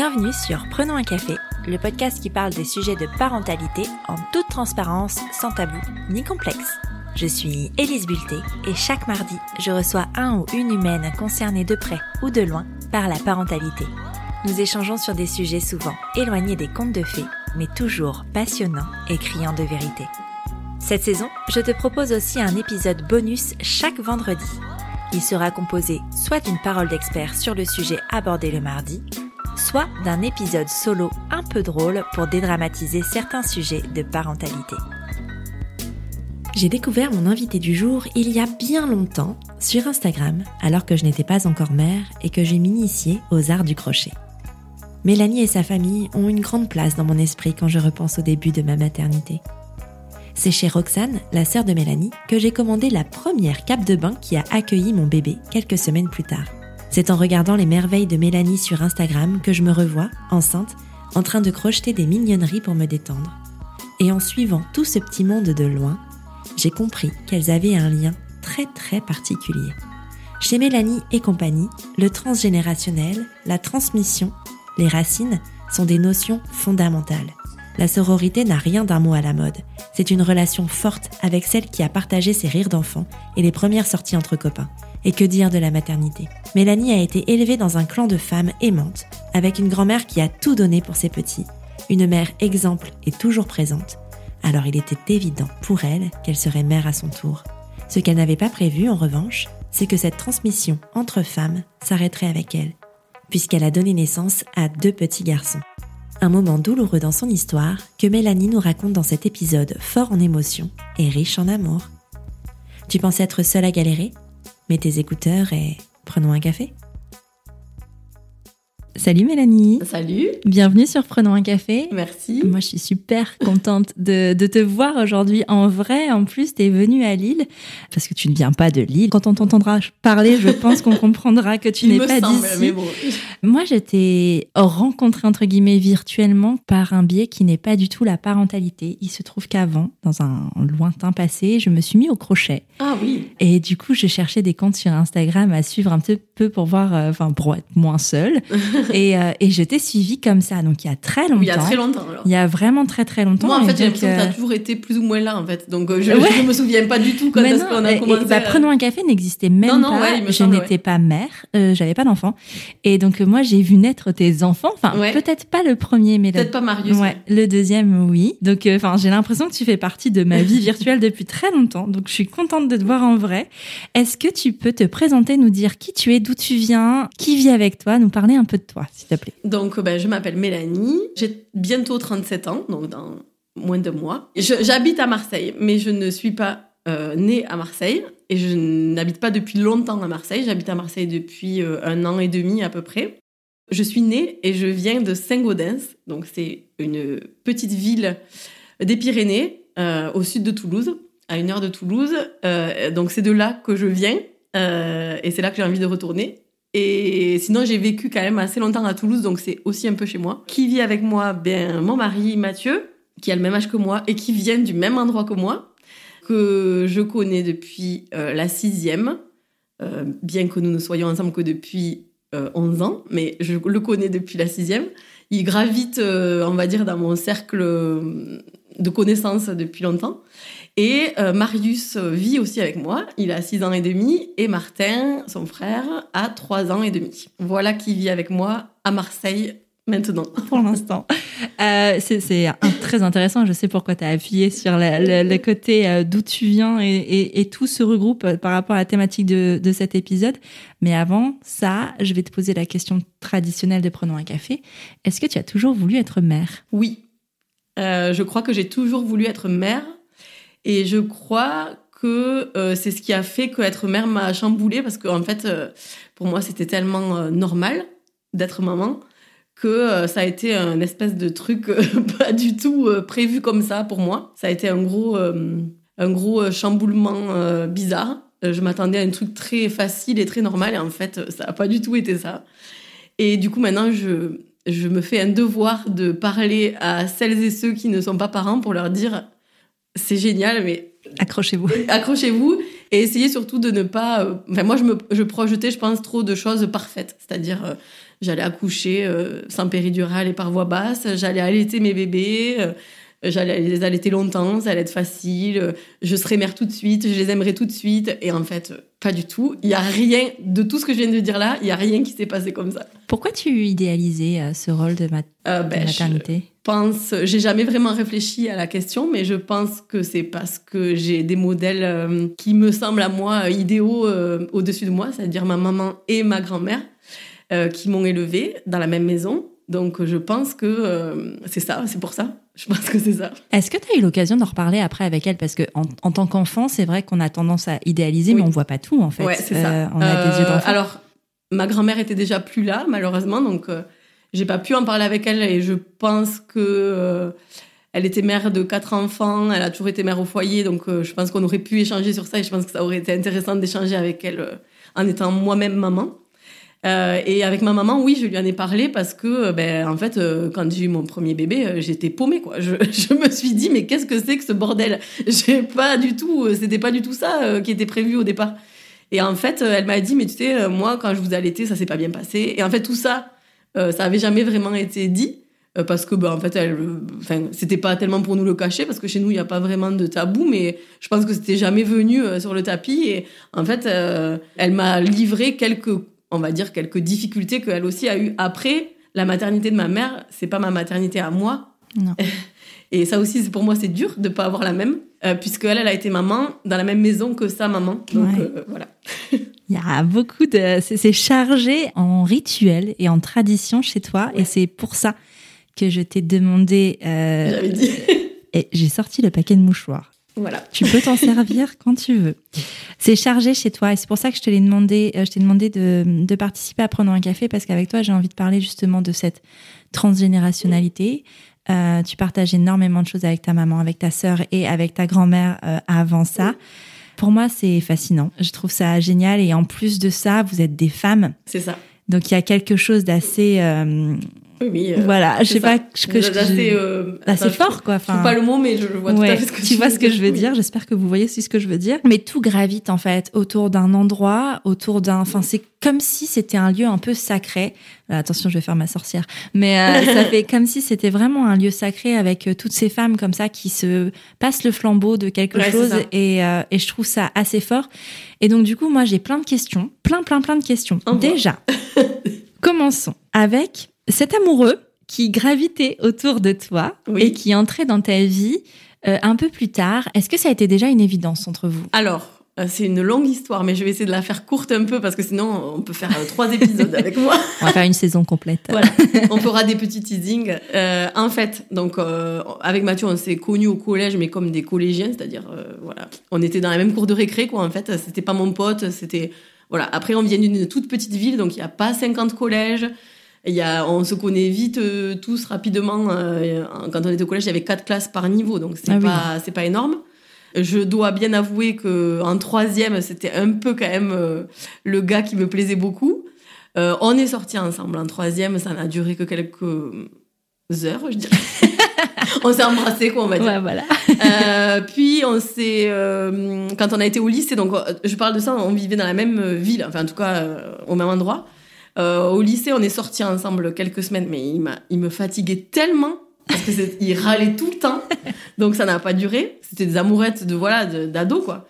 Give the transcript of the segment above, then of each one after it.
Bienvenue sur Prenons un café, le podcast qui parle des sujets de parentalité en toute transparence, sans tabou ni complexe. Je suis Élise Bulté et chaque mardi, je reçois un ou une humaine concernée de près ou de loin par la parentalité. Nous échangeons sur des sujets souvent éloignés des contes de fées, mais toujours passionnants et criants de vérité. Cette saison, je te propose aussi un épisode bonus chaque vendredi. Il sera composé soit d'une parole d'expert sur le sujet abordé le mardi, soit d'un épisode solo un peu drôle pour dédramatiser certains sujets de parentalité. J'ai découvert mon invité du jour il y a bien longtemps sur Instagram, alors que je n'étais pas encore mère et que j'ai m'initié aux arts du crochet. Mélanie et sa famille ont une grande place dans mon esprit quand je repense au début de ma maternité. C'est chez Roxane, la sœur de Mélanie, que j'ai commandé la première cape de bain qui a accueilli mon bébé quelques semaines plus tard. C'est en regardant les merveilles de Mélanie sur Instagram que je me revois, enceinte, en train de crocheter des mignonneries pour me détendre. Et en suivant tout ce petit monde de loin, j'ai compris qu'elles avaient un lien très très particulier. Chez Mélanie et compagnie, le transgénérationnel, la transmission, les racines sont des notions fondamentales. La sororité n'a rien d'un mot à la mode. C'est une relation forte avec celle qui a partagé ses rires d'enfant et les premières sorties entre copains. Et que dire de la maternité? Mélanie a été élevée dans un clan de femmes aimantes, avec une grand-mère qui a tout donné pour ses petits, une mère exemple et toujours présente, alors il était évident pour elle qu'elle serait mère à son tour. Ce qu'elle n'avait pas prévu, en revanche, c'est que cette transmission entre femmes s'arrêterait avec elle, puisqu'elle a donné naissance à deux petits garçons. Un moment douloureux dans son histoire que Mélanie nous raconte dans cet épisode fort en émotions et riche en amour. Tu pensais être seule à galérer? Mets tes écouteurs et prenons un café. Salut Mélanie. Salut. Bienvenue sur Prenons un café. Merci. Moi, je suis super contente de, de te voir aujourd'hui en vrai. En plus, tu es venue à Lille parce que tu ne viens pas de Lille. Quand on t'entendra parler, je pense qu'on comprendra que tu n'es pas d'ici. Bon. Moi, je t'ai rencontré entre guillemets virtuellement par un biais qui n'est pas du tout la parentalité. Il se trouve qu'avant, dans un lointain passé, je me suis mis au crochet. Ah oui. Et du coup, je cherchais des comptes sur Instagram à suivre un petit peu pour voir, euh, enfin, pour être moins seule. et, euh, et je t'ai suivi comme ça, donc il y a très longtemps. Il y a très longtemps, alors. Il y a vraiment très très longtemps. Moi, en fait, j'ai l'impression que euh, t'as toujours été plus ou moins là, en fait. Donc, euh, je, Ouais. je me souviens pas du tout quand est-ce qu'on a et- et, commencé. bah, à- Prenons un café n'existait même Non, non, pas. ouais, il me je n'étais ouais. pas mère, euh, j'avais pas d'enfant. Et donc euh, moi j'ai vu naître tes enfants. Enfin Ouais. peut-être pas le premier, mais le, Peut-être pas Marius. ouais, le deuxième oui. Donc euh, enfin j'ai l'impression que tu fais partie de ma vie virtuelle depuis très longtemps. Donc je suis contente de te voir en vrai. Est-ce que tu peux te présenter, nous dire qui tu es, d'où tu viens, qui vit avec toi, nous parler un peu de toi, s'il te plaît? Donc, ben, je m'appelle Mélanie. J'ai bientôt 37 ans, donc dans moins de mois. J'habite à Marseille, mais je ne suis pas euh, née à Marseille. Et je n'habite pas depuis longtemps à Marseille. J'habite à Marseille depuis euh, un an et demi à peu près. Je suis née et je viens de Saint-Gaudens. Donc, c'est une petite ville des Pyrénées, euh, au sud de Toulouse, à une heure de Toulouse. Euh, donc, c'est de là que je viens. et c'est là que j'ai envie de retourner. Et sinon, j'ai vécu quand même assez longtemps à Toulouse, donc c'est aussi un peu chez moi. Qui vit avec moi? Ben, mon mari Mathieu, qui a le même âge que moi et qui vient du même endroit que moi, que je connais depuis euh, la sixième, euh, bien que nous ne soyons ensemble que depuis euh, 11 ans, mais je le connais depuis la sixième. Il gravite, euh, on va dire, dans mon cercle de connaissances depuis longtemps. Et Marius vit aussi avec moi, il a 6 ans et demi, et Martin, son frère, a 3 ans et demi. Voilà qui vit avec moi à Marseille maintenant. pour l'instant. Euh, c'est très intéressant. Je sais pourquoi tu as appuyé sur le, le- le côté euh, d'où tu viens et, et- et tout se regroupe euh, par rapport à la thématique de, de cet épisode. Mais avant ça, je vais te poser la question traditionnelle de Prenons un café. Est-ce que tu as toujours voulu être mère? Oui, Euh, je crois que j'ai toujours voulu être mère, et je crois que euh, c'est ce qui a fait que être mère m'a chamboulée, parce qu'en fait, euh, pour moi, c'était tellement normal d'être maman que euh, ça a été un espèce de truc euh, pas du tout euh, prévu comme ça pour moi. Ça a été un gros, un gros chamboulement bizarre. Je m'attendais à un truc très facile et très normal, et en fait, ça n'a pas du tout été ça. Et du coup, maintenant, je, je me fais un devoir de parler à celles et ceux qui ne sont pas parents pour leur dire c'est génial, mais Accrochez-vous. accrochez-vous et essayez surtout de ne pas. Enfin, moi, je, me, je projetais, je pense, trop de choses parfaites. C'est-à-dire, J'allais accoucher sans péridurale et par voie basse. J'allais allaiter mes bébés. J'allais les allaiter longtemps, ça allait être facile, je serais mère tout de suite, je les aimerais tout de suite. Et en fait, pas du tout. Il y a rien de tout ce que je viens de dire là, il y a rien qui s'est passé comme ça. Pourquoi tu idéalisais euh, ce rôle de, euh, ben, maternité Je pense, j'ai jamais vraiment réfléchi à la question, mais je pense que c'est parce que j'ai des modèles euh, qui me semblent à moi idéaux au-dessus de moi, c'est-à-dire ma maman et ma grand-mère qui m'ont élevée dans la même maison. Donc je pense que c'est ça, c'est pour ça. Je pense que c'est ça. Est-ce que tu as eu l'occasion d'en reparler après avec elle? Parce que en, tant qu'enfant, c'est vrai qu'on a tendance à idéaliser, mais on voit pas tout en fait. Ouais, c'est ça. Euh, on a des yeux d'enfant. Alors, ma grand-mère était déjà plus là, malheureusement, donc euh, j'ai pas pu en parler avec elle et je pense que euh, elle était mère de quatre enfants, elle a toujours été mère au foyer, donc je pense qu'on aurait pu échanger sur ça et je pense que ça aurait été intéressant d'échanger avec elle en étant moi-même maman. Euh, et avec ma maman, oui, je lui en ai parlé parce que, euh, ben, en fait, euh, quand j'ai eu mon premier bébé, j'étais paumée, quoi. Je, me suis dit, mais qu'est-ce que c'est que ce bordel? J'ai pas du tout, c'était pas du tout ça qui était prévu au départ. Et en fait, elle m'a dit, mais tu sais, moi, quand je vous ai allaité, ça s'est pas bien passé. Et en fait, tout ça, ça avait jamais vraiment été dit parce que ben, en fait elle enfin c'était pas tellement pour nous le cacher parce que chez nous il n'y a pas vraiment de tabou mais je pense que c'était jamais venu sur le tapis et en fait elle m'a livré quelques on va dire, quelques difficultés qu'elle aussi a eues après. La maternité de ma mère, c'est pas ma maternité à moi. Non. Et ça aussi, pour moi, c'est dur de pas avoir la même, euh, puisque elle, elle a été maman dans la même maison que sa maman. Donc euh, voilà. Il y a beaucoup de, c'est chargé en rituels et en traditions chez toi, et c'est pour ça que je t'ai demandé. Euh, J'avais dit. et j'ai sorti le paquet de mouchoirs. Voilà. Tu peux t'en servir quand tu veux. C'est chargé chez toi et c'est pour ça que je te l'ai demandé, euh, je t'ai demandé de, de, participer à prendre un café parce qu'avec toi, j'ai envie de parler justement de cette transgénérationnalité. Euh, tu partages énormément de choses avec ta maman, avec ta sœur et avec ta grand-mère euh, avant ça. Pour moi, c'est fascinant. Je trouve ça génial et en plus de ça, vous êtes des femmes. C'est ça. Donc il y a quelque chose d'assez oui, euh, voilà, je sais pas que, que je, assez, euh, assez fort quoi. Enfin, pas le mot, mais je vois tout à fait ce que tu, vois ce que je veux dire. J'espère que vous voyez aussi ce que je veux dire. Mais tout gravite en fait autour d'un endroit, autour d'un. Enfin, c'est comme si c'était un lieu un peu sacré. Euh, attention, je vais faire ma sorcière. Mais euh, ça fait comme si c'était vraiment un lieu sacré avec toutes ces femmes comme ça qui se passent le flambeau de quelque chose et, et je trouve ça assez fort. Et donc du coup, moi, j'ai plein de questions, plein, plein, plein de questions. Déjà, commençons avec cet amoureux qui gravitait autour de toi et qui entrait dans ta vie euh, un peu plus tard, est-ce que ça a été déjà une évidence entre vous? Alors, euh, c'est une longue histoire, mais je vais essayer de la faire courte un peu parce que sinon on peut faire euh, trois épisodes avec moi. On va faire une saison complète. Voilà, on fera des petits teasings. en fait, donc avec Mathieu, on s'est connus au collège, mais comme des collégiens, c'est-à-dire voilà, on était dans la même cour de récré, quoi. En fait, c'était pas mon pote, c'était voilà. Après, on vient d'une toute petite ville, donc il n'y a pas 50 collèges. Il y a, on se connaît vite euh, tous rapidement. Euh, quand on était au collège, il y avait quatre classes par niveau, donc c'est ah pas c'est pas énorme. Je dois bien avouer que en troisième, c'était un peu quand même euh, le gars qui me plaisait beaucoup. on est sortis ensemble en troisième, ça n'a duré que quelques heures, je dirais. on s'est embrassés, quoi, on va dire. Ouais, voilà. puis on s'est, quand on a été au lycée, donc je parle de ça, on vivait dans la même ville, enfin en tout cas au même endroit. Euh, au lycée, on est sortis ensemble quelques semaines, mais il, il me fatiguait tellement parce que il râlait tout le temps, donc ça n'a pas duré. C'était des amourettes de voilà d'ado quoi.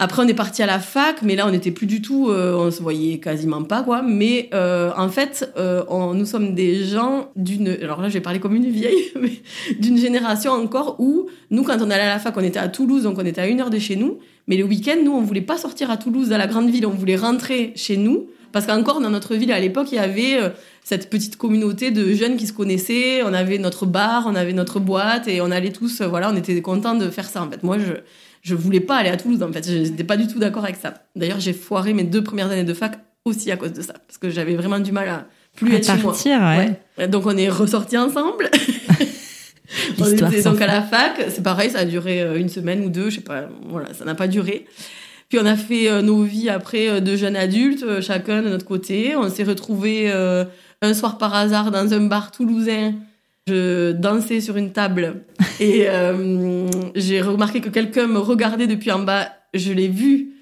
Après, on est parti à la fac, mais là, on n'était plus du tout, euh, on se voyait quasiment pas, quoi. Mais euh, en fait, on, nous sommes des gens d'une, alors là, je vais parler comme une vieille, mais d'une génération encore où nous, quand on allait à la fac, on était à Toulouse, donc on était à une heure de chez nous. Mais le week-end, nous, on voulait pas sortir à Toulouse, à la grande ville, on voulait rentrer chez nous parce qu'encore dans notre ville à l'époque, il y avait euh, cette petite communauté de jeunes qui se connaissaient. On avait notre bar, on avait notre boîte et on allait tous, euh, voilà, on était contents de faire ça. En fait, moi, je je voulais pas aller à Toulouse. En fait, je n'étais pas du tout d'accord avec ça. D'ailleurs, j'ai foiré mes deux premières années de fac aussi à cause de ça, parce que j'avais vraiment du mal à plus être chez moi. Ouais. Donc on est ressortis ensemble. on était donc à la fac. C'est pareil, ça a duré euh, une semaine ou deux, je sais pas. Voilà, ça n'a pas duré. Puis on a fait euh, nos vies après euh, de jeunes adultes, euh, chacun de notre côté. On s'est retrouvés un soir par hasard dans un bar toulousain. Je dansais sur une table et j'ai remarqué que quelqu'un me regardait depuis en bas. Je l'ai vu.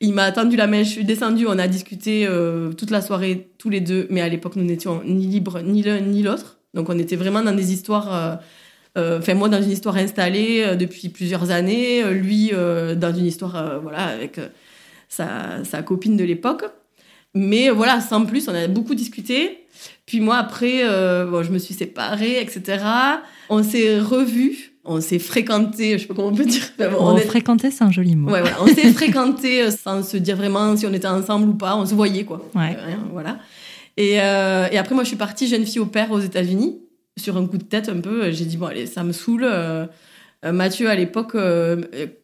Il m'a tendu la main, je suis descendue, on a discuté euh, toute la soirée tous les deux, mais à l'époque nous n'étions ni libres ni l'un ni l'autre. Donc on était vraiment dans des histoires, enfin moi dans une histoire installée depuis plusieurs années, lui dans une histoire voilà avec sa, sa copine de l'époque. Mais voilà, sans plus, on a beaucoup discuté. Puis moi, après, euh, bon, je me suis séparée, etc. On s'est revus, on s'est fréquenté, je sais pas comment on peut dire. on, fréquenté, c'est un joli mot. Ouais, voilà. On s'est fréquenté euh, sans se dire vraiment si on était ensemble ou pas. On se voyait, quoi. Ouais. Euh, voilà. Et, euh, et, après, moi, je suis partie jeune fille au père aux États-Unis. Sur un coup de tête, un peu, j'ai dit, bon, allez, ça me saoule. Mathieu, à l'époque,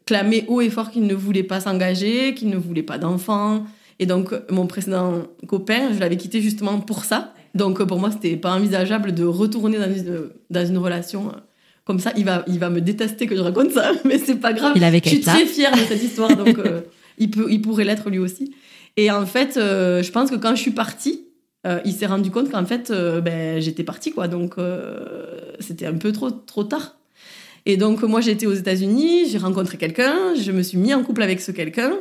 clamait haut et fort qu'il ne voulait pas s'engager, qu'il ne voulait pas d'enfants. Et donc, mon précédent copain, je l'avais quitté justement pour ça. Donc, pour moi, c'était pas envisageable de retourner dans une, dans une relation comme ça. Il va, il va me détester que je raconte ça, mais c'est pas grave. Il avait je suis très fière de cette histoire, donc euh, il, peut, il pourrait l'être lui aussi. Et en fait, euh, je pense que quand je suis partie, euh, il s'est rendu compte qu'en fait, ben, j'étais partie, quoi. Donc, c'était un peu trop, trop tard. Et donc, moi, j'étais aux États-Unis, j'ai rencontré quelqu'un, je me suis mis en couple avec ce quelqu'un.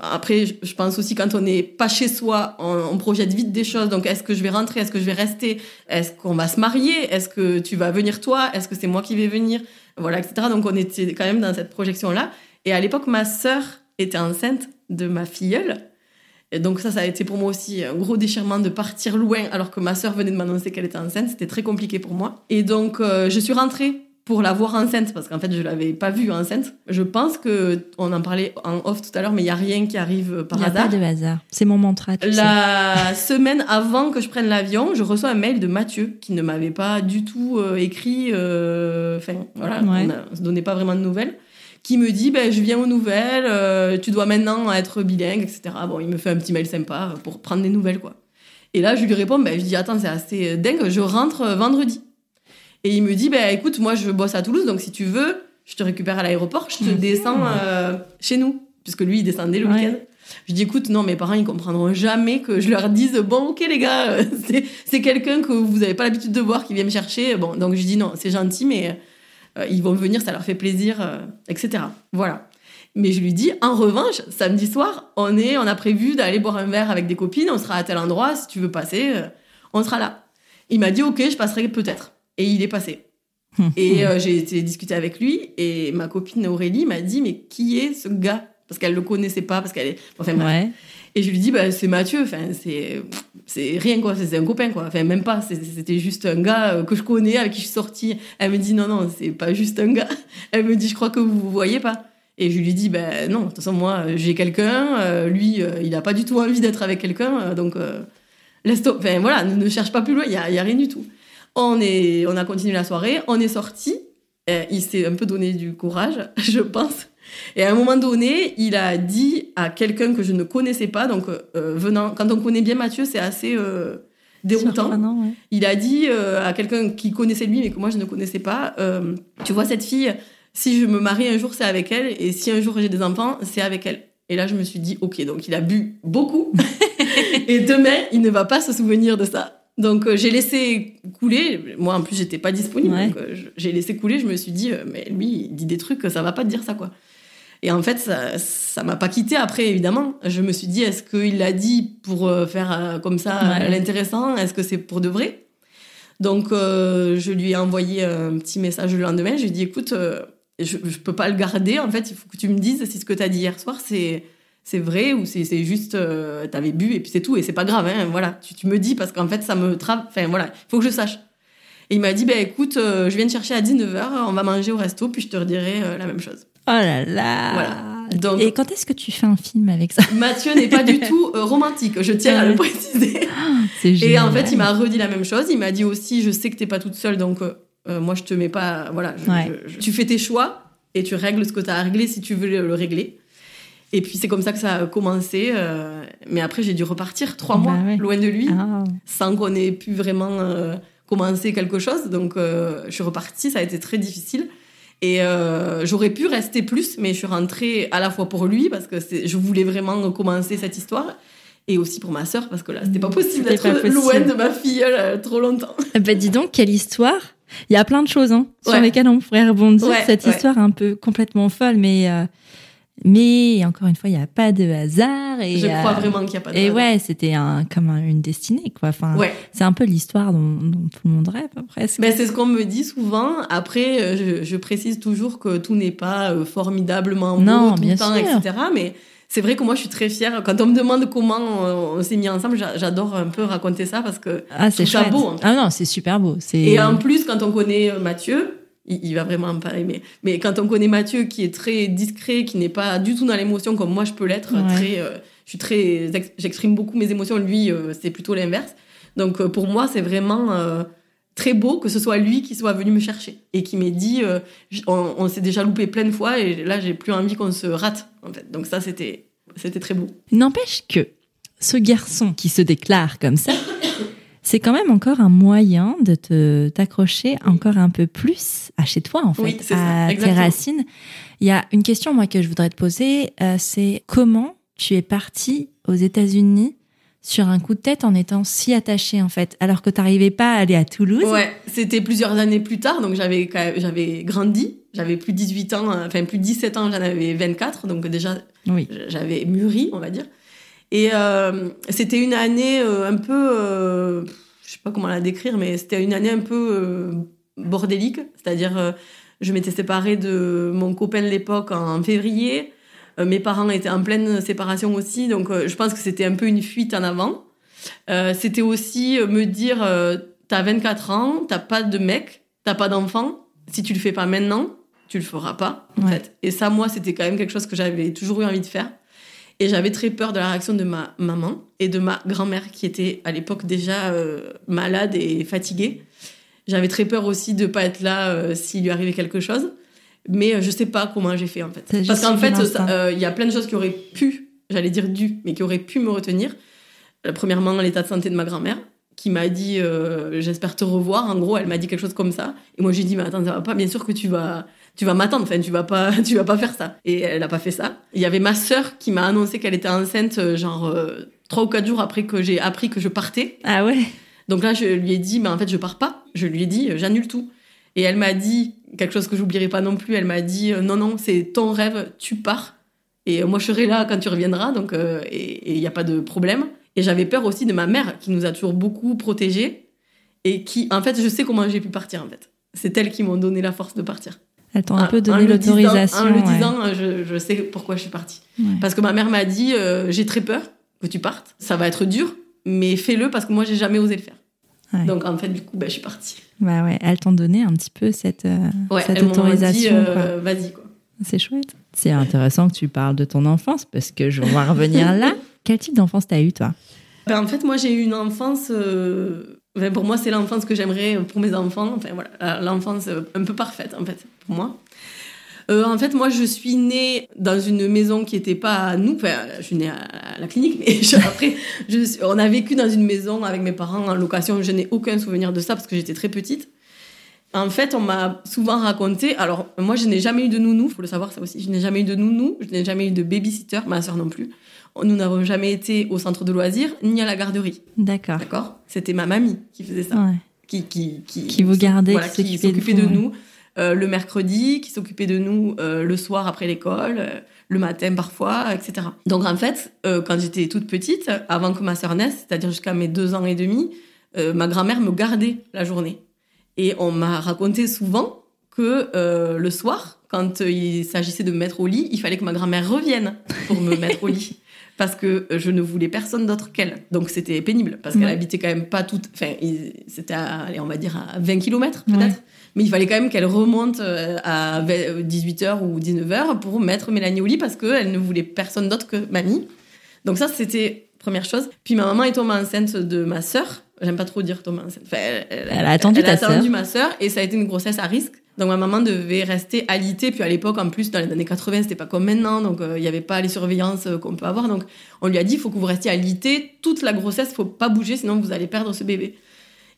Après, je pense aussi quand on n'est pas chez soi, on, projette vite des choses. Donc, est-ce que je vais rentrer? Est-ce que je vais rester? Est-ce qu'on va se marier? Est-ce que tu vas venir toi? Est-ce que c'est moi qui vais venir? Voilà, etc. Donc, on était quand même dans cette projection-là. Et à l'époque, ma sœur était enceinte de ma filleule. Et donc ça, ça a été pour moi aussi un gros déchirement de partir loin alors que ma sœur venait de m'annoncer qu'elle était enceinte. C'était très compliqué pour moi. Et donc, euh, je suis rentrée pour la voir enceinte, parce qu'en fait, je l'avais pas vue enceinte. Je pense que, on en parlait en off tout à l'heure, mais il y a rien qui arrive par hasard. Il n'y a pas de hasard. C'est mon mantra. la semaine avant que je prenne l'avion, je reçois un mail de Mathieu, qui ne m'avait pas du tout euh, écrit, euh, enfin, voilà, on ne se donnait pas vraiment de nouvelles, qui me dit, ben, je viens aux nouvelles, euh, tu dois maintenant être bilingue, etc. Bon, il me fait un petit mail sympa pour prendre des nouvelles, quoi. Et là, je lui réponds, ben, je dis, attends, c'est assez dingue, je rentre vendredi. Et il me dit, bah, écoute, moi, je bosse à Toulouse, donc si tu veux, je te récupère à l'aéroport, je te descends euh, chez nous. Puisque lui, il descendait le week-end. Je dis, écoute, non, mes parents, ils comprendront jamais que je leur dise, bon, ok, les gars, c'est quelqu'un que vous n'avez pas l'habitude de voir qui vient me chercher. Bon, donc je dis, non, c'est gentil, mais ils vont venir, ça leur fait plaisir, etc. Voilà. Mais je lui dis, en revanche, samedi soir, on, est, on a prévu d'aller boire un verre avec des copines, on sera à tel endroit, si tu veux passer, on sera là. Il m'a dit, ok, je passerai peut-être. Et il est passé. et euh, j'ai été discuter avec lui et ma copine Aurélie m'a dit mais qui est ce gars? Parce qu'elle le connaissait pas parce qu'elle est enfin bref. Et je lui dis bah c'est Mathieu enfin c'est c'est rien quoi c'est un copain quoi enfin même pas c'était juste un gars euh, que je connais avec qui je suis sortie. Elle me dit non non c'est pas juste un gars. Elle me dit je crois que vous vous voyez pas. Et je lui dis ben non de toute façon moi j'ai quelqu'un euh, lui il a pas du tout envie d'être avec quelqu'un donc laisse enfin voilà ne, cherche pas plus loin il y a, a rien du tout. On, est, on a continué la soirée, on est sorti. Euh, il s'est un peu donné du courage, je pense. Et à un moment donné, il a dit à quelqu'un que je ne connaissais pas, donc euh, venant, quand on connaît bien Mathieu, c'est assez euh, déroutant. Il a dit à quelqu'un qui connaissait lui, mais que moi je ne connaissais pas, tu vois cette fille, si je me marie un jour, c'est avec elle, et si un jour j'ai des enfants, c'est avec elle. Et là, je me suis dit, ok, donc il a bu beaucoup, et demain, il ne va pas se souvenir de ça. Donc euh, j'ai laissé couler. Moi en plus j'étais pas disponible, donc euh, j'ai laissé couler. Je me suis dit euh, mais lui il dit des trucs ça va pas te dire ça quoi. Et en fait ça ça m'a pas quitté après évidemment. Je me suis dit est-ce qu'il l'a dit pour faire comme ça l'intéressant? Est-ce que c'est pour de vrai? Donc je lui ai envoyé un petit message le lendemain. Je lui ai dit écoute je, je peux pas le garder. En fait il faut que tu me dises si ce que tu as dit hier soir c'est c'est vrai ou c'est juste euh, t'avais bu et puis c'est tout. Et c'est pas grave hein, voilà. Tu, tu, me dis parce qu'en fait ça me trappe enfin voilà. Il faut que je sache. Et il m'a dit ben écoute euh, je viens te chercher à 19h on va manger au resto puis je te redirai euh, la même chose oh là là voilà et quand est-ce que tu fais un film avec ça? Mathieu n'est pas du tout romantique je tiens à le préciser ah, et en fait il m'a redit la même chose il m'a dit aussi je sais que t'es pas toute seule donc moi je te mets pas voilà tu fais tes choix et tu règles ce que tu as à régler si tu veux le régler et puis c'est comme ça que ça a commencé. Euh, mais après, j'ai dû repartir trois mois bah loin de lui, ah. sans qu'on ait pu vraiment euh, commencer quelque chose. Donc euh, je suis repartie, ça a été très difficile. Et j'aurais pu rester plus, mais je suis rentrée à la fois pour lui, parce que je voulais vraiment commencer cette histoire, et aussi pour ma sœur, parce que là, c'était pas possible d'être loin de ma fille trop longtemps. Eh ben dis donc, quelle histoire Il y a plein de choses hein, sur lesquelles on pourrait rebondir. Cette histoire un peu complètement folle, mais Mais encore une fois, il n'y a pas de hasard. Et, Je crois euh, vraiment qu'il n'y a pas de Et hasard. ouais, c'était un, comme un- une destinée, quoi. Enfin, Ouais. c'est un peu l'histoire dont, dont tout le monde rêve, presque. Ben, c'est ce qu'on me dit souvent. Après, euh, je, je précise toujours que tout n'est pas euh, formidablement beau Non, tout bien le temps, sûr. etc. Mais c'est vrai que moi, je suis très fière. Quand on me demande comment on s'est mis ensemble, j'a- j'adore un peu raconter ça parce que. ah, c'est beau, en fait. Ah non, c'est super beau. Et en plus, quand on connaît Mathieu, il, il va vraiment pas aimer. Mais quand on connaît Mathieu, qui est très discret, qui n'est pas du tout dans l'émotion comme moi je peux l'être, Ouais. très, euh, je suis très, ex- j'exprime beaucoup mes émotions. Lui, euh, c'est plutôt l'inverse. Donc euh, pour moi, c'est vraiment très beau que ce soit lui qui soit venu me chercher et qui m'ait dit, euh, on s'est déjà loupé plein de fois et là j'ai plus envie qu'on se rate. En fait. Donc ça, c'était, c'était très beau. N'empêche que ce garçon qui se déclare comme ça, c'est quand même encore un moyen de te t'accrocher encore un peu plus à chez toi, en fait, Oui, c'est ça, à tes racines. Il y a une question, moi, que je voudrais te poser, euh, c'est comment tu es parti aux États-Unis sur un coup de tête en étant si attaché, en fait, alors que tu n'arrivais pas à aller à Toulouse? Ouais, c'était plusieurs années plus tard, donc j'avais j'avais grandi, j'avais plus 18 ans, euh, enfin plus 17 ans, j'en avais 24, donc déjà Oui. j'avais mûri, on va dire. Et euh, c'était une année euh, un peu, euh, je sais pas comment la décrire, mais c'était une année un peu bordélique, c'est-à-dire je m'étais séparée de mon copain de l'époque en février, mes parents étaient en pleine séparation aussi, donc je pense que c'était un peu une fuite en avant. Euh, c'était aussi me dire, euh, t'as 24 ans, t'as pas de mec, t'as pas d'enfant, si tu le fais pas maintenant, tu le feras pas, en Ouais. fait. Et ça, moi, c'était quand même quelque chose que j'avais toujours eu envie de faire. Et j'avais très peur de la réaction de ma maman et de ma grand-mère qui était à l'époque déjà euh, malade et fatiguée. J'avais très peur aussi de pas être là euh, s'il lui arrivait quelque chose. Mais euh, je sais pas comment j'ai fait en fait. Parce qu'en fait, il y a plein de choses qui auraient pu, j'allais dire dû, mais qui auraient pu me retenir. Premièrement, l'état de santé de ma grand-mère qui m'a dit euh, j'espère te revoir. En gros, elle m'a dit quelque chose comme ça. Et moi, j'ai dit mais attends, ça va pas. Bien sûr que tu vas, tu vas m'attendre. Enfin, tu vas pas, tu vas pas faire ça. Et elle a pas fait ça. Il y avait ma sœur qui m'a annoncé qu'elle était enceinte, euh, genre euh, trois ou quatre jours après que j'ai appris que je partais. Ah ouais Donc là, je lui ai dit, mais en fait, je pars pas. Je lui ai dit, euh, j'annule tout. Et elle m'a dit quelque chose que j'oublierai pas non plus. Elle m'a dit, non, non, c'est ton rêve, tu pars. Et moi, je serai là quand tu reviendras, donc euh, et il n'y a pas de problème. Et j'avais peur aussi de ma mère, qui nous a toujours beaucoup protégés, et qui, en fait, je sais comment j'ai pu partir, en fait. C'est elles qui m'ont donné la force de partir. Elle t'a un peu donné l'autorisation. En le disant, euh, je, je sais pourquoi je suis partie. Ouais. Parce que ma mère m'a dit, euh, j'ai très peur que tu partes. Ça va être dur, mais fais-le parce que moi, j'ai jamais osé le faire. Ouais. Donc, en fait, du coup, ben, je suis partie. Bah ouais, elles t'ont donné un petit peu cette, euh, Ouais, cette elles m'ont dit, autorisation. euh, vas-y, quoi. C'est chouette. C'est intéressant que tu parles de ton enfance parce que je vais en revenir là. Quel type d'enfance t'as eu toi? Ben, en fait, moi, j'ai eu une enfance. Enfin, pour moi, c'est l'enfance que j'aimerais pour mes enfants. Enfin, voilà, l'enfance euh, un peu parfaite, en fait, pour moi. Euh, en fait, moi, je suis née dans une maison qui n'était pas à nous. Enfin, je suis née à la clinique, mais je- après, je suis- on a vécu dans une maison avec mes parents en location. Je n'ai aucun souvenir de ça parce que j'étais très petite. En fait, on m'a souvent raconté. Alors, moi, je n'ai jamais eu de nounou, faut le savoir ça aussi. Je n'ai jamais eu de nounou, je n'ai jamais eu de babysitter, ma soeur non plus. Nous n'avons jamais été au centre de loisirs ni à la garderie. D'accord. D'accord? C'était ma mamie qui faisait ça. Ouais. Qui, qui, qui, Qui vous gardait, voilà, qui s'occupait de ouais. nous euh, le mercredi, qui s'occupait de nous euh, le soir après l'école, euh, le matin parfois, etc. Donc en fait, quand j'étais toute petite, avant que ma sœur naisse, c'est-à-dire jusqu'à mes deux ans et demi, ma grand-mère me gardait la journée. Et on m'a raconté souvent que le soir, quand il s'agissait de me mettre au lit, il fallait que ma grand-mère revienne pour me mettre au lit. Parce que euh, je ne voulais personne d'autre qu'elle. Donc c'était pénible, parce qu'elle habitait quand même pas toute... Enfin, c'était, à, allez, on va dire, à 20 km peut-être. Ouais. Mais il fallait quand même qu'elle remonte euh, à 18h ou 19h pour mettre Mélanie au lit, parce qu'elle ne voulait personne d'autre que mamie. Donc ça, c'était première chose. Puis ma maman est tombée enceinte de ma sœur. J'aime pas trop dire tomber enceinte. Enfin, elle, Elle a attendu elle ta a attendu ma sœur et ça a été une grossesse à risque. Donc ma maman devait rester alitée. Puis à l'époque, en plus, dans les années 80, c'était pas comme maintenant. Donc euh, il n'y avait pas les surveillances euh, qu'on peut avoir. Donc on lui a dit, il faut que vous restiez alitée toute la grossesse. faut pas bouger, sinon vous allez perdre ce bébé.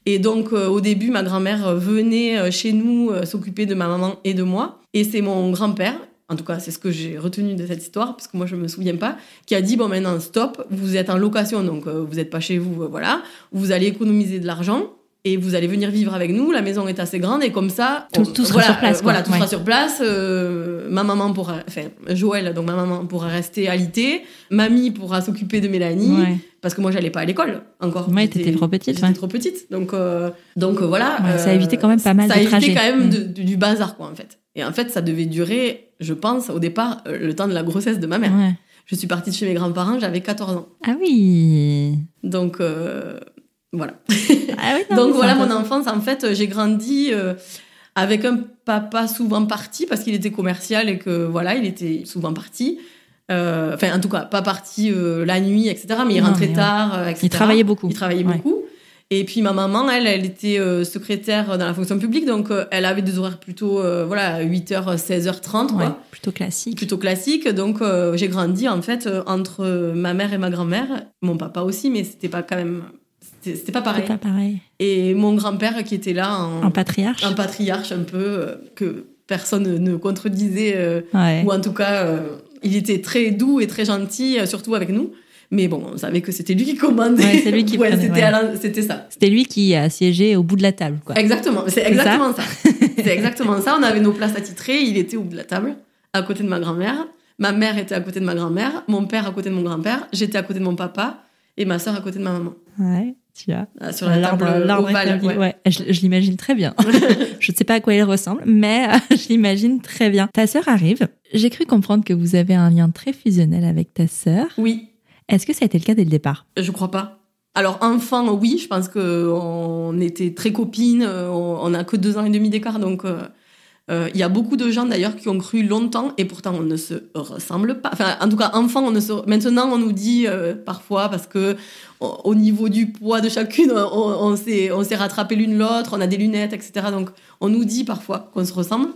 Et donc euh, au début, ma grand-mère euh, venait euh, chez nous euh, s'occuper de ma maman et de moi. Et c'est mon grand-père, en tout cas c'est ce que j'ai retenu de cette histoire, parce que moi je me souviens pas, qui a dit bon maintenant stop, vous êtes en location, donc euh, vous n'êtes pas chez vous, euh, voilà, vous allez économiser de l'argent et vous allez venir vivre avec nous. La maison est assez grande et comme ça, tout, tout sera voilà, sur place. euh, voilà, tout Ouais. sera sur place. Euh, ma maman pourra, enfin Joël, donc ma maman pourra rester alité. Mamie pourra s'occuper de Mélanie Ouais. parce que moi j'allais pas à l'école encore. Ouais, t'étais trop petite, J'étais ouais. trop petite, donc euh, donc voilà. Ça a évité quand même pas mal ça de a évité trajets. quand même Mm. de- de- du bazar quoi en fait. Et en fait, ça devait durer, je pense, au départ, le temps de la grossesse de ma mère. Je suis partie de chez mes grands-parents, j'avais 14 ans. Ah oui. Donc voilà. Ah oui, non, Donc voilà mon enfance. En fait, euh, j'ai grandi euh, avec un papa souvent parti parce qu'il était commercial et que voilà, il était souvent parti. Euh, Enfin, en tout cas, pas parti euh, la nuit, etc. Mais il Non, rentrait mais tard, etc. Il travaillait beaucoup. Il travaillait Ouais. beaucoup. Et puis ma maman, elle, elle était secrétaire dans la fonction publique, donc elle avait des horaires plutôt, voilà, 8h, 16h30, quoi Ouais, plutôt classique. plutôt classique. Donc j'ai grandi en fait entre ma mère et ma grand-mère, mon papa aussi, mais c'était pas quand même, c'était pas pareil. C'est pas pareil. Et mon grand-père qui était là en, En patriarche. un patriarche un peu euh, que personne ne contredisait, euh, Ouais. ou en tout cas euh, il était très doux et très gentil, surtout avec nous. Mais bon, on savait que c'était lui qui commandait. Ouais, c'est lui qui Ouais, c'était ouais. ça. C'était lui qui a siégé au bout de la table, quoi. Exactement, c'est exactement ça. C'est exactement ça. On avait nos places attitrées, il était au bout de la table, à côté de ma grand-mère. Ma mère était à côté de ma grand-mère, mon père à côté de mon grand-père, j'étais à côté de mon papa et ma sœur à côté de ma maman. Ouais, tu vois. euh, Sur la L'arbre- table l'arbre ovale. établi, ouais. ouais. Je, je l'imagine très bien. je ne sais pas à quoi il ressemble, mais euh, je l'imagine très bien. Ta sœur arrive. J'ai cru comprendre que vous avez un lien très fusionnel avec ta sœur. Oui, Est-ce que ça a été le cas dès le départ? Je crois pas. Alors enfant, oui, je pense que on était très copines. euh, On on a que deux ans et demi d'écart, donc euh, il y a beaucoup de gens d'ailleurs qui ont cru longtemps et pourtant on ne se ressemble pas. Enfin, en tout cas, enfant, on ne se. Maintenant, on nous dit euh, parfois parce que au au niveau du poids de chacune, on, on s'est rattrapé l'une l'autre, on a des lunettes, etc. Donc on nous dit parfois qu'on se ressemble,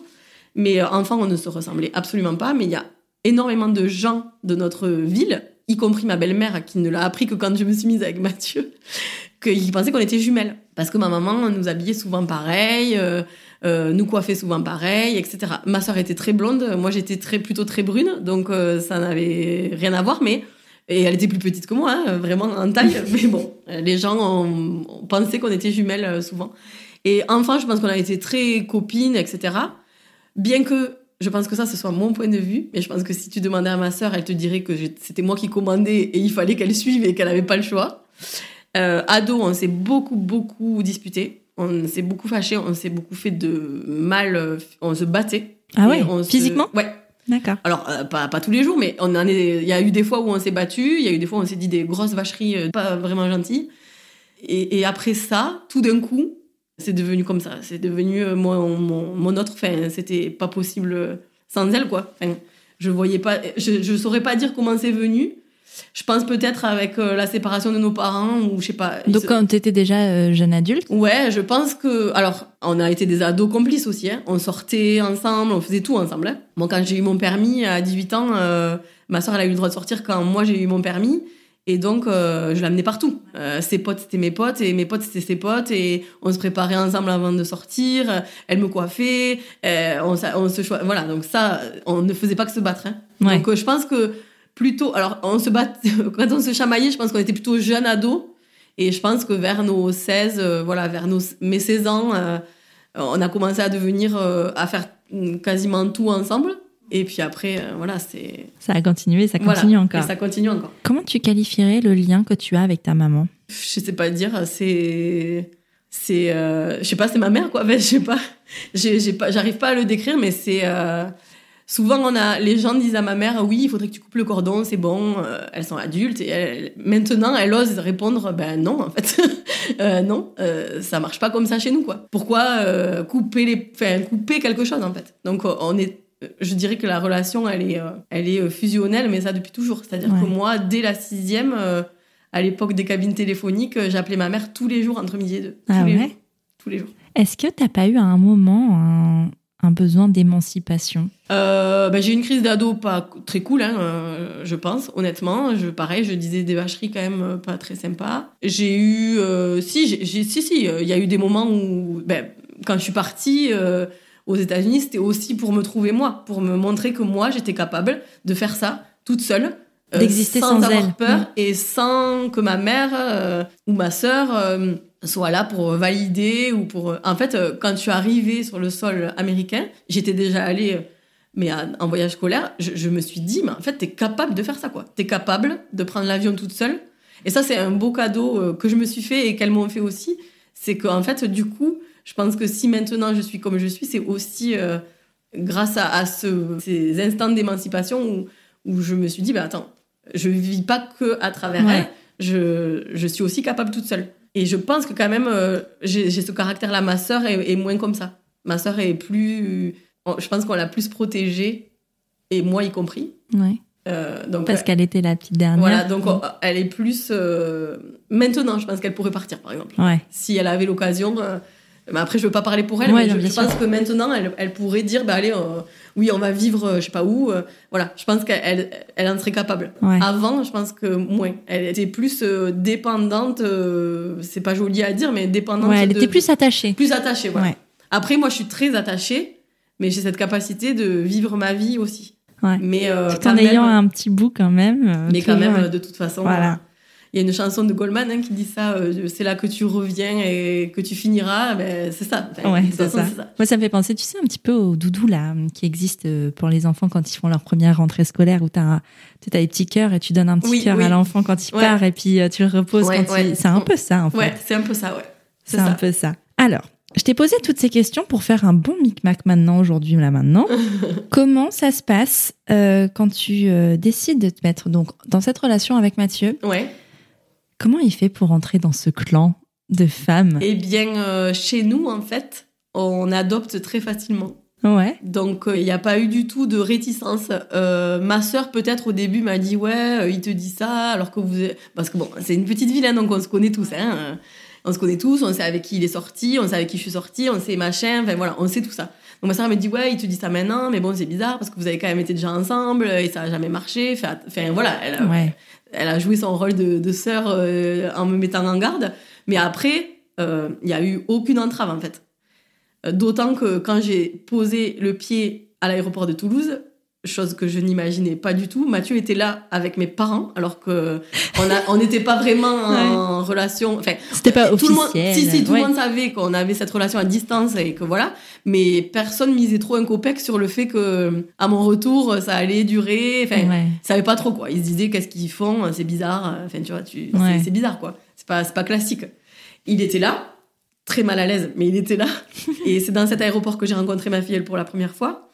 mais euh, enfant, on ne se ressemblait absolument pas. Mais il y a énormément de gens de notre ville, y compris ma belle-mère qui ne l'a appris que quand je me suis mise avec Mathieu, qu'ils pensaient qu'on était jumelles. Parce que ma maman nous habillait souvent pareil, euh, euh, nous coiffait souvent pareil, etc. Ma soeur était très blonde, moi j'étais très, plutôt très brune, donc euh, ça n'avait rien à voir, mais. Et elle était plus petite que moi, hein, vraiment en taille. mais bon, les gens ont, ont pensé qu'on était jumelles souvent. Et enfin, je pense qu'on a été très copines, etc. Bien que je pense que ça, ce soit mon point de vue, mais je pense que si tu demandais à ma sœur, elle te dirait que c'était moi qui commandais et il fallait qu'elle suive et qu'elle n'avait pas le choix. Euh, ado, on s'est beaucoup, beaucoup disputé. On s'est beaucoup fâché, on s'est beaucoup fait de mal, euh, on se battait. Ah ouais on se- Physiquement? Ouais. D'accord. Alors, euh, pas, pas tous les jours, mais on en est, il y a eu des fois où on s'est battu, il y a eu des fois où on s'est dit des grosses vacheries euh, pas vraiment gentilles. Et, et après ça, tout d'un coup, c'est devenu comme ça. C'est devenu mon, mon, mon autre. Enfin, c'était pas possible sans elle, quoi. Enfin, je voyais pas, je, je saurais pas dire comment c'est venu. Je pense peut-être avec euh, la séparation de nos parents ou je sais pas. Donc se- quand tu étais déjà euh, jeune adulte, Ouais, je pense que. Alors, on a été des ados complices aussi. Hein. On sortait ensemble, on faisait tout ensemble. Hein. Moi, quand j'ai eu mon permis à 18 ans, euh, ma soeur, elle a eu le droit de sortir quand moi j'ai eu mon permis. Et donc, euh, je l'amenais partout. Euh, ses potes, c'était mes potes, et mes potes, c'était ses potes. Et on se préparait ensemble avant de sortir. Elle me coiffait. euh, on, on se Voilà, donc ça, on ne faisait pas que se battre. Hein. Ouais. Donc, je pense que plutôt. Alors, on se bat. quand on se chamaillait, je pense qu'on était plutôt jeunes ados. Et je pense que vers nos 16, euh, voilà, vers nos, mes 16 ans, euh, on a commencé à devenir, euh, à faire quasiment tout ensemble. Et puis après, voilà, c'est. ça a continué, ça voilà. continue encore. Et ça continue encore. Comment tu qualifierais le lien que tu as avec ta maman? Je sais pas dire, c'est. C'est. je sais pas, c'est ma mère, quoi. En fait, je sais pas. J'ai pas J'arrive pas à le décrire, mais c'est. Souvent, on a, les gens disent à ma mère, oui, il faudrait que tu coupes le cordon, c'est bon, euh, elles sont adultes. Et maintenant, elle ose répondre, ben non, en fait. Euh, non, euh, ça marche pas comme ça chez nous, quoi. Pourquoi euh, couper, les, enfin, couper quelque chose, en fait Donc, on est, je dirais que la relation, elle est, elle est fusionnelle, mais ça depuis toujours. C'est-à-dire Ouais. que moi, dès la sixième, à l'époque des cabines téléphoniques, j'appelais ma mère tous les jours entre midi et deux. Tous Ah les ouais? jours. Tous les jours. Est-ce que t'as pas eu à un moment un, un besoin d'émancipation Euh, ben, j'ai eu une crise d'ado pas très cool, hein, euh, je pense, honnêtement. Je, pareil, je disais des vacheries quand même euh, pas très sympas. J'ai eu, euh, si, j'ai, si, si, euh, il y a eu des moments où, ben, quand je suis partie aux États-Unis, c'était aussi pour me trouver moi, pour me montrer que moi, j'étais capable de faire ça toute seule. D'exister sans avoir elle. peur et sans que ma mère ou ma sœur soit là pour valider ou pour. En fait, euh, quand je suis arrivée sur le sol américain, j'étais déjà allée, euh, mais en voyage scolaire, je, je me suis dit, mais en fait, t'es capable de faire ça, quoi. T'es capable de prendre l'avion toute seule. Et ça, c'est un beau cadeau euh, que je me suis fait et qu'elles m'ont fait aussi. C'est qu'en fait, du coup, je pense que si maintenant je suis comme je suis, c'est aussi euh, grâce à, à ce- ces instants d'émancipation où, où je me suis dit, bah attends, je vis pas que à travers Ouais. elle, je, je suis aussi capable toute seule. Et je pense que quand même, euh, j'ai ce caractère-là. Ma sœur est, est moins comme ça. Ma sœur est plus. Je pense qu'on l'a plus protégée, et moi y compris. Ouais. Euh, donc, Parce qu'elle était la petite dernière. voilà, donc on- elle est plus. euh, Maintenant, je pense qu'elle pourrait partir, par exemple. Ouais. Si elle avait l'occasion. euh, mais après, je veux pas parler pour elle, Ouais, mais je, je pense que maintenant, elle, elle pourrait dire bah, allez, euh, oui, on va vivre, euh, je sais pas où. euh, voilà, je pense qu'elle elle, en serait capable. Ouais. Avant, je pense que moins. Elle était plus euh, dépendante, c'est pas joli à dire, mais dépendante. Ouais, elle de- était plus attachée. plus attachée. Voilà. Ouais. Après, moi, je suis très attachée, mais j'ai cette capacité de vivre ma vie aussi. Ouais. Mais euh, Tout en même, ayant un petit bout quand même. mais quand même, de toute façon. Voilà. Il y a une chanson de Goldman hein, qui dit ça, euh, c'est là que tu reviens et que tu finiras. Ben, c'est ça. Enfin, Ouais, façon, ça. Moi, ça me fait penser, tu sais, un petit peu au doudou là, qui existe euh, pour les enfants quand ils font leur première rentrée scolaire, où tu as, des petits cœurs et tu donnes un petit Oui, cœur oui. à l'enfant quand il Ouais. part et puis euh, tu le reposes Ouais, quand il... C'est un peu ça, en fait. Ouais, c'est un peu ça, ouais. c'est un peu ça. Alors, je t'ai posé toutes ces questions pour faire un bon micmac maintenant, aujourd'hui, là, maintenant. Comment ça se passe euh, quand tu euh, décides de te mettre donc dans cette relation avec Mathieu Ouais. Comment il fait pour entrer dans ce clan de femmes? Eh bien, euh, chez nous, en fait, on adopte très facilement. Ouais. Donc, euh, il n'y a pas eu du tout de réticence. Euh, ma sœur, peut-être, au début, m'a dit Ouais, euh, il te dit ça, alors que vous. Parce que bon, c'est une petite ville, hein, donc on se connaît tous. Hein, on se connaît tous, on sait avec qui il est sorti, on sait avec qui je suis sortie, on sait machin, enfin voilà, on sait tout ça. Donc ma sœur me dit Ouais, il te dit ça maintenant, mais bon, c'est bizarre parce que vous avez quand même été déjà ensemble et ça a jamais marché. Enfin, voilà, elle Ouais. Elle a joué son rôle de, sœur euh, en me mettant en garde. Mais après, euh, il n'y a eu aucune entrave, en fait. Euh, D'autant que quand j'ai posé le pied à l'aéroport de Toulouse, chose que je n'imaginais pas du tout, Mathieu était là avec mes parents, alors que on n'était pas vraiment en relation. Enfin, C'était pas tout le monde, si, si, tout Ouais. le monde savait qu'on avait cette relation à distance et que voilà, mais personne misait trop un copec sur le fait que à mon retour, ça allait durer. Enfin, Ouais. ils savaient pas trop quoi. Ils se disaient qu'est-ce qu'ils font, c'est bizarre. Enfin, tu vois, tu, c'est, c'est bizarre quoi. C'est pas, c'est pas classique. Il était là, très mal à l'aise, mais il était là. et c'est dans cet aéroport que j'ai rencontré ma fille elle, pour la première fois.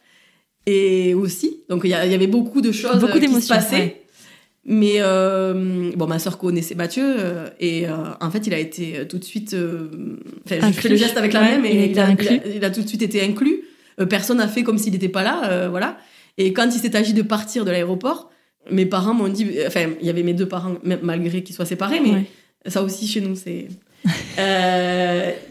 Et aussi, donc il y, avait beaucoup de choses Beaucoup euh, qui se passaient. ouais. Mais euh, bon, ma soeur connaissait Mathieu euh, et euh, en fait, il a été tout de suite. Enfin, je fais le geste avec la Ouais, main, mais il a il été a, inclus. il a- il a tout de suite été inclus. Personne n'a fait comme s'il n'était pas là, voilà. Et quand il s'est agi de partir de l'aéroport, mes parents m'ont dit, enfin, il y avait mes deux parents, même malgré qu'ils soient séparés, mais Ouais. ça aussi chez nous, c'est.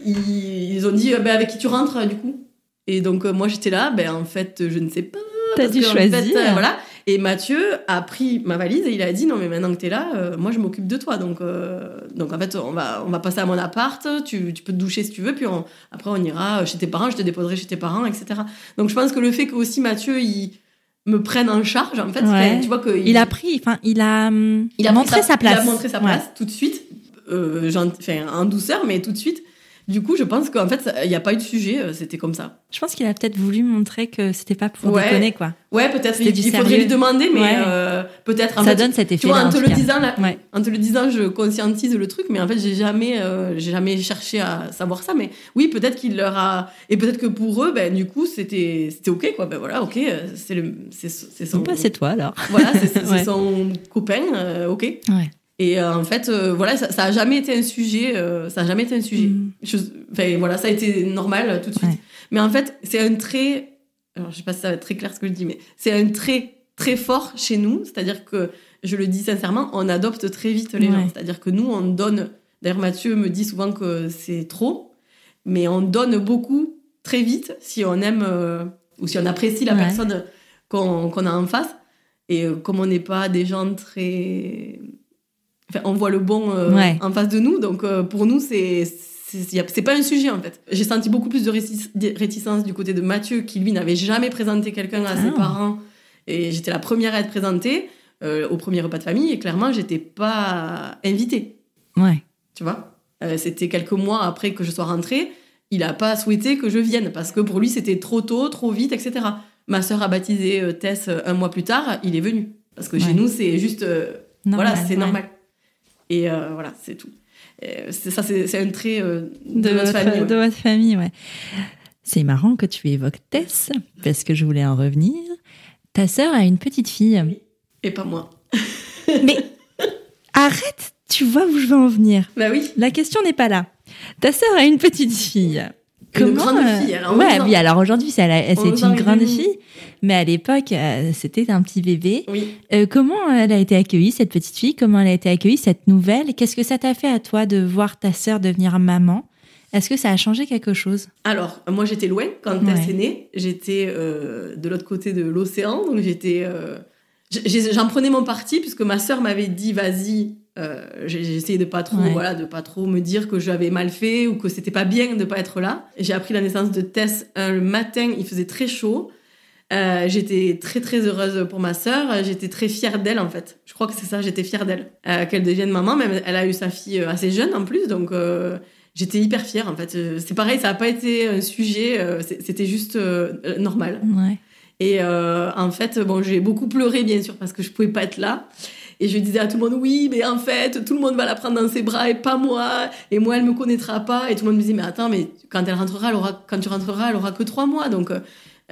Ils, ils ont dit, ben, avec qui tu rentres du coup? Et donc euh, moi j'étais là, ben en fait, je ne sais pas. T'as dû en choisir. fait, euh, voilà. Et Mathieu a pris ma valise et il a dit non mais maintenant que t'es là, euh, moi je m'occupe de toi. Donc euh, donc en fait on va on va passer à mon appart. Tu, tu peux te doucher si tu veux. Puis on- après on ira chez tes parents. Je te déposerai chez tes parents, etc. Donc je pense que le fait que aussi Mathieu il me prenne en charge en fait, Ouais. tu vois que Il a pris, enfin, il a, hum, il a montré sa, place. Il a montré sa Ouais. place tout de suite, enfin, en douceur, mais tout de suite. Du coup, je pense qu'en fait, il n'y a pas eu de sujet, euh, c'était comme ça. Je pense qu'il a peut-être voulu montrer que c'était pas pour Ouais. déconner, quoi. Ouais, peut-être, il, il faudrait lui demander, mais Ouais. euh, peut-être. ça fait, donne cet Tu effet vois, en te le disant, là, Ouais. en te le disant, je conscientise le truc, mais en fait, j'ai jamais, euh, j'ai jamais cherché à savoir ça. Mais oui, peut-être qu'il leur a, et peut-être que pour eux, ben, du coup, c'était, c'était ok, quoi. Ben voilà, ok, c'est le, c'est, c'est son, Bon, bah, c'est toi alors. voilà, c'est, son copain, euh, ok. Ouais. Et euh, en fait, euh, voilà, ça, ça a jamais été un sujet. euh, ça a jamais été un sujet. Mm. Je- enfin, voilà, ça a été normal tout de suite. Ouais. Mais en fait, c'est un trait. Alors, je sais pas si ça va être très clair ce que je dis, mais c'est un trait très fort chez nous. C'est-à-dire que, je le dis sincèrement, on adopte très vite les Ouais. gens. C'est-à-dire que nous, on donne. D'ailleurs, Mathieu me dit souvent que c'est trop, mais on donne beaucoup très vite si on aime ou si on apprécie la Ouais. personne qu'on qu'on a en face. Et comme on n'est pas des gens très. Enfin, on voit le bon euh, Ouais. en face de nous, donc euh, pour nous, c'est. C'est a- pas un sujet en fait. J'ai senti beaucoup plus de rétic- de réticence du côté de Mathieu qui lui n'avait jamais présenté quelqu'un à ses Ah. parents et j'étais la première à être présentée euh, au premier repas de famille et clairement j'étais pas invitée, Ouais. tu vois? c'était quelques mois après que je sois rentrée, il n'a pas souhaité que je vienne parce que pour lui c'était trop tôt, trop vite, etc. Ma sœur a baptisé Tess un mois plus tard, il est venu. Parce que chez nous c'est juste... voilà, c'est ouais. normal. Et euh, voilà, c'est tout. C'est ça, c'est un trait euh, de, de, votre, famille. ouais. de votre famille, ouais. C'est marrant que tu évoques Tess, parce que je voulais en revenir. Ta sœur a une petite fille. Et pas moi. Mais arrête, tu vois où je veux en venir. Bah oui. La question n'est pas là. Ta sœur a une petite fille. Une grande fille, elle a 11 ouais, ans. oui, alors aujourd'hui, c'est elle a- c'est 11 ans une grande fille, mais à l'époque, euh, c'était un petit bébé. Oui. Euh, comment elle a été accueillie, cette petite fille? Comment elle a été accueillie, cette nouvelle? Qu'est-ce que ça t'a fait à toi de voir ta sœur devenir maman? Est-ce que ça a changé quelque chose? Alors, moi j'étais loin quand Ouais. Tess est née. J'étais euh, de l'autre côté de l'océan, donc j'étais. euh, J'en prenais mon parti puisque ma sœur m'avait dit vas-y. Euh, j'ai essayé de pas trop, Ouais. voilà, de pas trop me dire que j'avais mal fait ou que c'était pas bien de pas être là. J'ai appris la naissance de Tess le matin, il faisait très chaud. Euh, j'étais très très heureuse pour ma sœur. J'étais très fière d'elle en fait. Je crois que c'est ça, j'étais fière d'elle. Euh, Qu'elle devienne maman, même elle a eu sa fille assez jeune en plus, donc j'étais hyper fière en fait. C'est pareil, ça n'a pas été un sujet, c'était juste normal. Ouais. Et en fait, bon, j'ai beaucoup pleuré bien sûr parce que je pouvais pas être là. Et je disais à tout le monde, oui, mais en fait, tout le monde va la prendre dans ses bras et pas moi. Et moi, elle me connaîtra pas. Et tout le monde me disait, mais attends, mais quand elle rentrera, elle aura, quand tu rentreras, elle aura que trois mois. Donc, euh,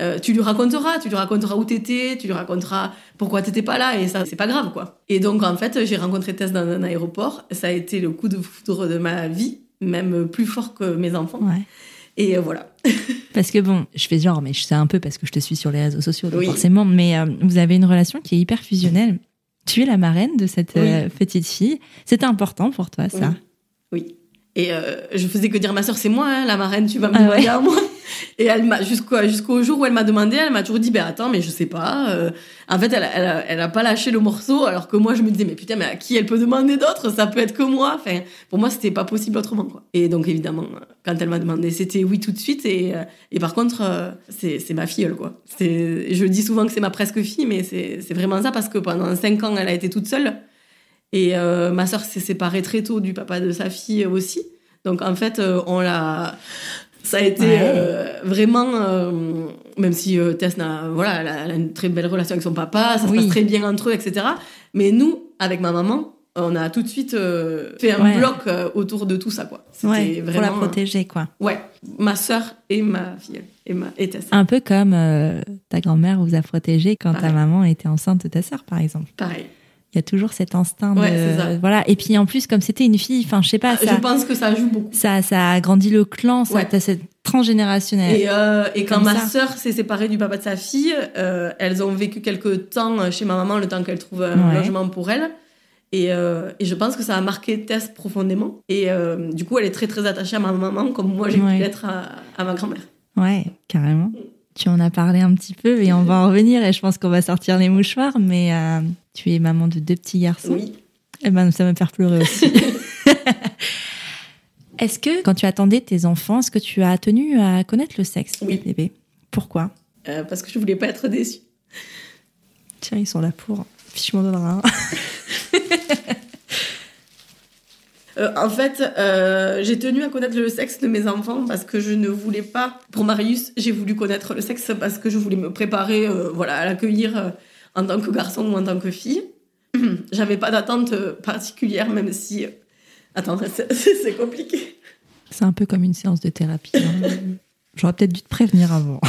euh, tu lui raconteras, tu lui raconteras où t'étais, tu lui raconteras pourquoi t'étais pas là. Et ça, c'est pas grave, quoi. Et donc, en fait, j'ai rencontré Tess dans un aéroport. Ça a été le coup de foudre de ma vie, même plus fort que mes enfants. Ouais. Et euh, voilà. Parce que bon, je fais genre, mais je sais un peu parce que je te suis sur les réseaux sociaux, donc Oui. forcément, mais euh, vous avez une relation qui est hyper fusionnelle. Tu es la marraine de cette euh, petite fille. C'était important pour toi, ça Oui. Oui. Et euh, je faisais que dire ma soeur, c'est moi, hein, la marraine, tu vas me Ah demander ouais. à moi. Et elle m'a jusqu'au jusqu'au jour où elle m'a demandé, elle m'a toujours dit, ben attends, mais je sais pas. euh, en fait, elle, elle, elle a pas lâché le morceau, alors que moi, je me disais, mais putain, mais à qui elle peut demander d'autres? Ça peut être que moi. Enfin, pour moi, c'était pas possible autrement, quoi. Et donc, évidemment, quand elle m'a demandé, c'était oui tout de suite. Et, euh, et par contre, euh, c'est c'est ma filleule, quoi. C'est, je dis souvent que c'est ma presque fille, mais c'est c'est vraiment ça parce que pendant cinq ans, elle a été toute seule. Et euh, ma sœur s'est séparée très tôt du papa de sa fille aussi. Donc en fait, euh, on l'a. Ça a été Ouais. euh, vraiment, euh, même si Tess voilà, elle a, elle a une très belle relation avec son papa, ça se passe très bien entre eux, etc. Mais nous, avec ma maman, on a tout de suite fait un Ouais. bloc autour de tout ça, quoi. Pour la protéger, quoi. ouais, ma sœur et ma fille et ma et Tess. Un peu comme ta grand-mère vous a protégé quand ta maman était enceinte de ta sœur, par exemple. Pareil. Il y a toujours cet instinct Ouais, de ça. voilà. Et puis en plus, comme c'était une fille, enfin, je sais pas, ça, Je pense que ça joue beaucoup. ça, ça a grandi le clan, ça, Ouais. t'as cette transgénérationnelle. Et, euh, et quand ma sœur s'est séparée du papa de sa fille, euh, elles ont vécu quelques temps chez ma maman, le temps qu'elle trouve un Ouais. logement pour elle. Et, euh, et je pense que ça a marqué Tess profondément. Et du coup, elle est très très attachée à ma maman, comme moi j'ai pu l'être à, à ma grand-mère. Ouais, carrément. Tu en as parlé un petit peu et on va en revenir et je pense qu'on va sortir les mouchoirs, mais tu es maman de deux petits garçons. Oui. Eh ben, ça va me faire pleurer aussi. est-ce que quand tu attendais tes enfants, est-ce que tu as tenu à connaître le sexe Oui. des bébés Pourquoi? Euh, parce que je voulais pas être déçue. Tiens, ils sont là pour. Je m'en donnerai un. Euh, en fait, euh, j'ai tenu à connaître le sexe de mes enfants parce que je ne voulais pas. Pour Marius, j'ai voulu connaître le sexe parce que je voulais me préparer, euh, voilà, à l'accueillir en tant que garçon ou en tant que fille. J'avais pas d'attente euh, particulière, même si. euh, Attends, c'est compliqué. C'est un peu comme une séance de thérapie. hein. J'aurais peut-être dû te prévenir avant.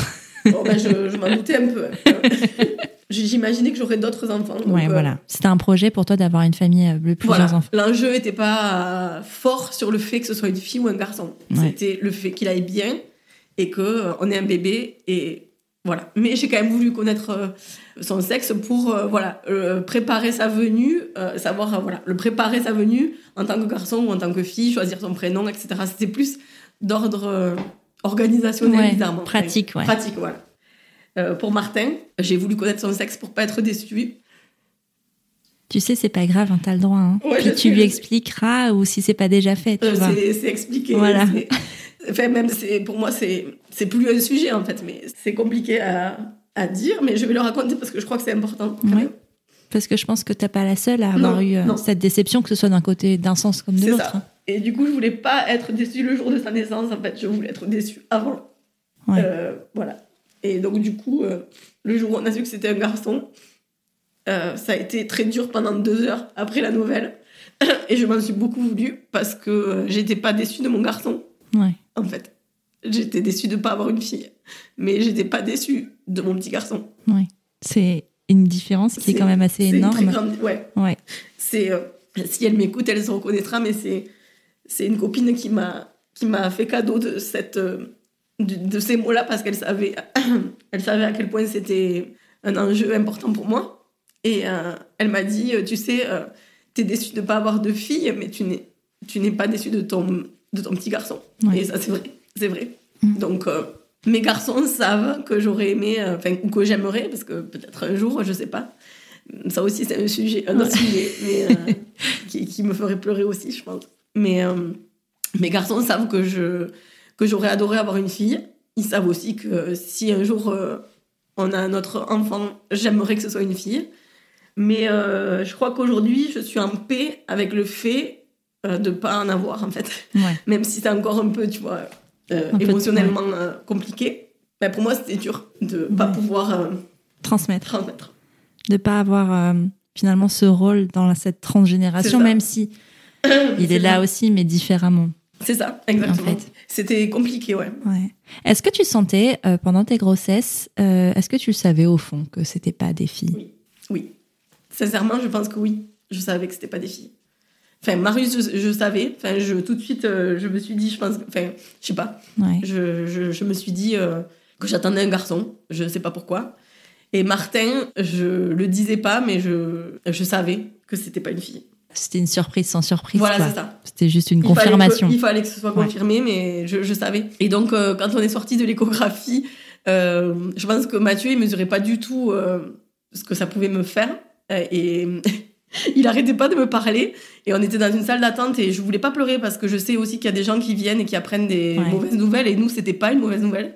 Bon, ben, je, je m'en doutais un peu. J'imaginais que j'aurais d'autres enfants. donc, ouais, euh, voilà. C'était un projet pour toi d'avoir une famille de plusieurs Voilà. enfants. L'enjeu n'était pas fort sur le fait que ce soit une fille ou un garçon. Ouais. C'était le fait qu'il aille bien et que euh, on ait un bébé et voilà. Mais j'ai quand même voulu connaître euh, son sexe pour euh, voilà euh, préparer sa venue, savoir voilà le préparer sa venue en tant que garçon ou en tant que fille, choisir son prénom, etc. C'était plus d'ordre organisationnel, Ouais, bizarrement. pratique, ouais. Pratique, voilà. Euh, pour Martin, j'ai voulu connaître son sexe pour pas être déçue. Tu sais, c'est pas grave, hein, t'as le droit. Hein. Ouais, Puis tu sais, lui expliqueras ou si c'est pas déjà fait, tu Euh, c'est expliqué. Voilà. Enfin, même pour moi c'est plus un sujet en fait, mais c'est compliqué à, à dire, mais je vais le raconter parce que je crois que c'est important. même. Parce que je pense que t'as pas la seule à avoir Non, eu euh, non. cette déception, que ce soit d'un côté, d'un sens comme de l'autre. hein. Et du coup, je voulais pas être déçue le jour de sa naissance. En fait, je voulais être déçue avant. Ouais. Euh, voilà. Et donc, du coup, euh, le jour où on a su que c'était un garçon, euh, ça a été très dur pendant deux heures après la nouvelle. Et je m'en suis beaucoup voulu parce que j'étais pas déçue de mon garçon, Ouais. en fait. J'étais déçue de pas avoir une fille. Mais j'étais pas déçue de mon petit garçon. C'est une différence qui est, quand même assez une énorme. très grande- Ouais. Ouais. C'est euh, si elle m'écoute, elle se reconnaîtra, mais c'est c'est une copine qui m'a qui m'a fait cadeau de cette euh, de, de ces mots-là parce qu'elle savait elle savait à quel point c'était un enjeu important pour moi et euh, elle m'a dit tu sais euh, t'es déçue de pas avoir de fille mais tu n'es tu n'es pas déçue de ton de ton petit garçon Ouais. et ça c'est vrai c'est vrai Mm. donc euh, mes garçons savent que j'aurais aimé euh, enfin ou que j'aimerais parce que peut-être un jour je sais pas ça aussi, c'est un sujet, un autre sujet, mais euh, qui, qui me ferait pleurer aussi, je pense. Mais mes garçons savent que je que j'aurais adoré avoir une fille. Ils savent aussi que si un jour on a notre enfant, j'aimerais que ce soit une fille. Mais je crois qu'aujourd'hui, je suis en paix avec le fait euh, de pas en avoir, en fait. Ouais. Même si c'est encore un peu, tu vois, euh, peu, émotionnellement euh, compliqué. Mais pour moi, c'était dur de pas Ouais. pouvoir euh, Transmettre. transmettre. De pas avoir finalement ce rôle dans cette transgénération, même si il est là aussi, mais différemment. C'est ça, exactement. En fait. C'était compliqué, ouais. Ouais. Est-ce que tu sentais euh, pendant tes grossesses, euh, est-ce que tu savais au fond que c'était pas des filles? Oui. Sincèrement, je pense que oui. Je savais que c'était pas des filles. Enfin, Marius, je, je savais. Enfin, je, tout de suite, euh, je me suis dit, je pense, enfin, je sais pas. Ouais. Je, je, je me suis dit euh, que j'attendais un garçon. Je sais pas pourquoi. Et Martin, je le disais pas, mais je, je savais que c'était pas une fille. C'était une surprise sans surprise. voilà, c'est ça. C'était juste une Il fallait que- confirmation. il fallait que ce soit Ouais. confirmé, mais je, je savais. Et donc, euh, quand on est sorti de l'échographie, je pense que Mathieu, il mesurait pas du tout ce que ça pouvait me faire. Et il arrêtait pas de me parler. Et on était dans une salle d'attente et je voulais pas pleurer parce que je sais aussi qu'il y a des gens qui viennent et qui apprennent des Ouais. mauvaises nouvelles. Et nous, c'était pas une mauvaise nouvelle.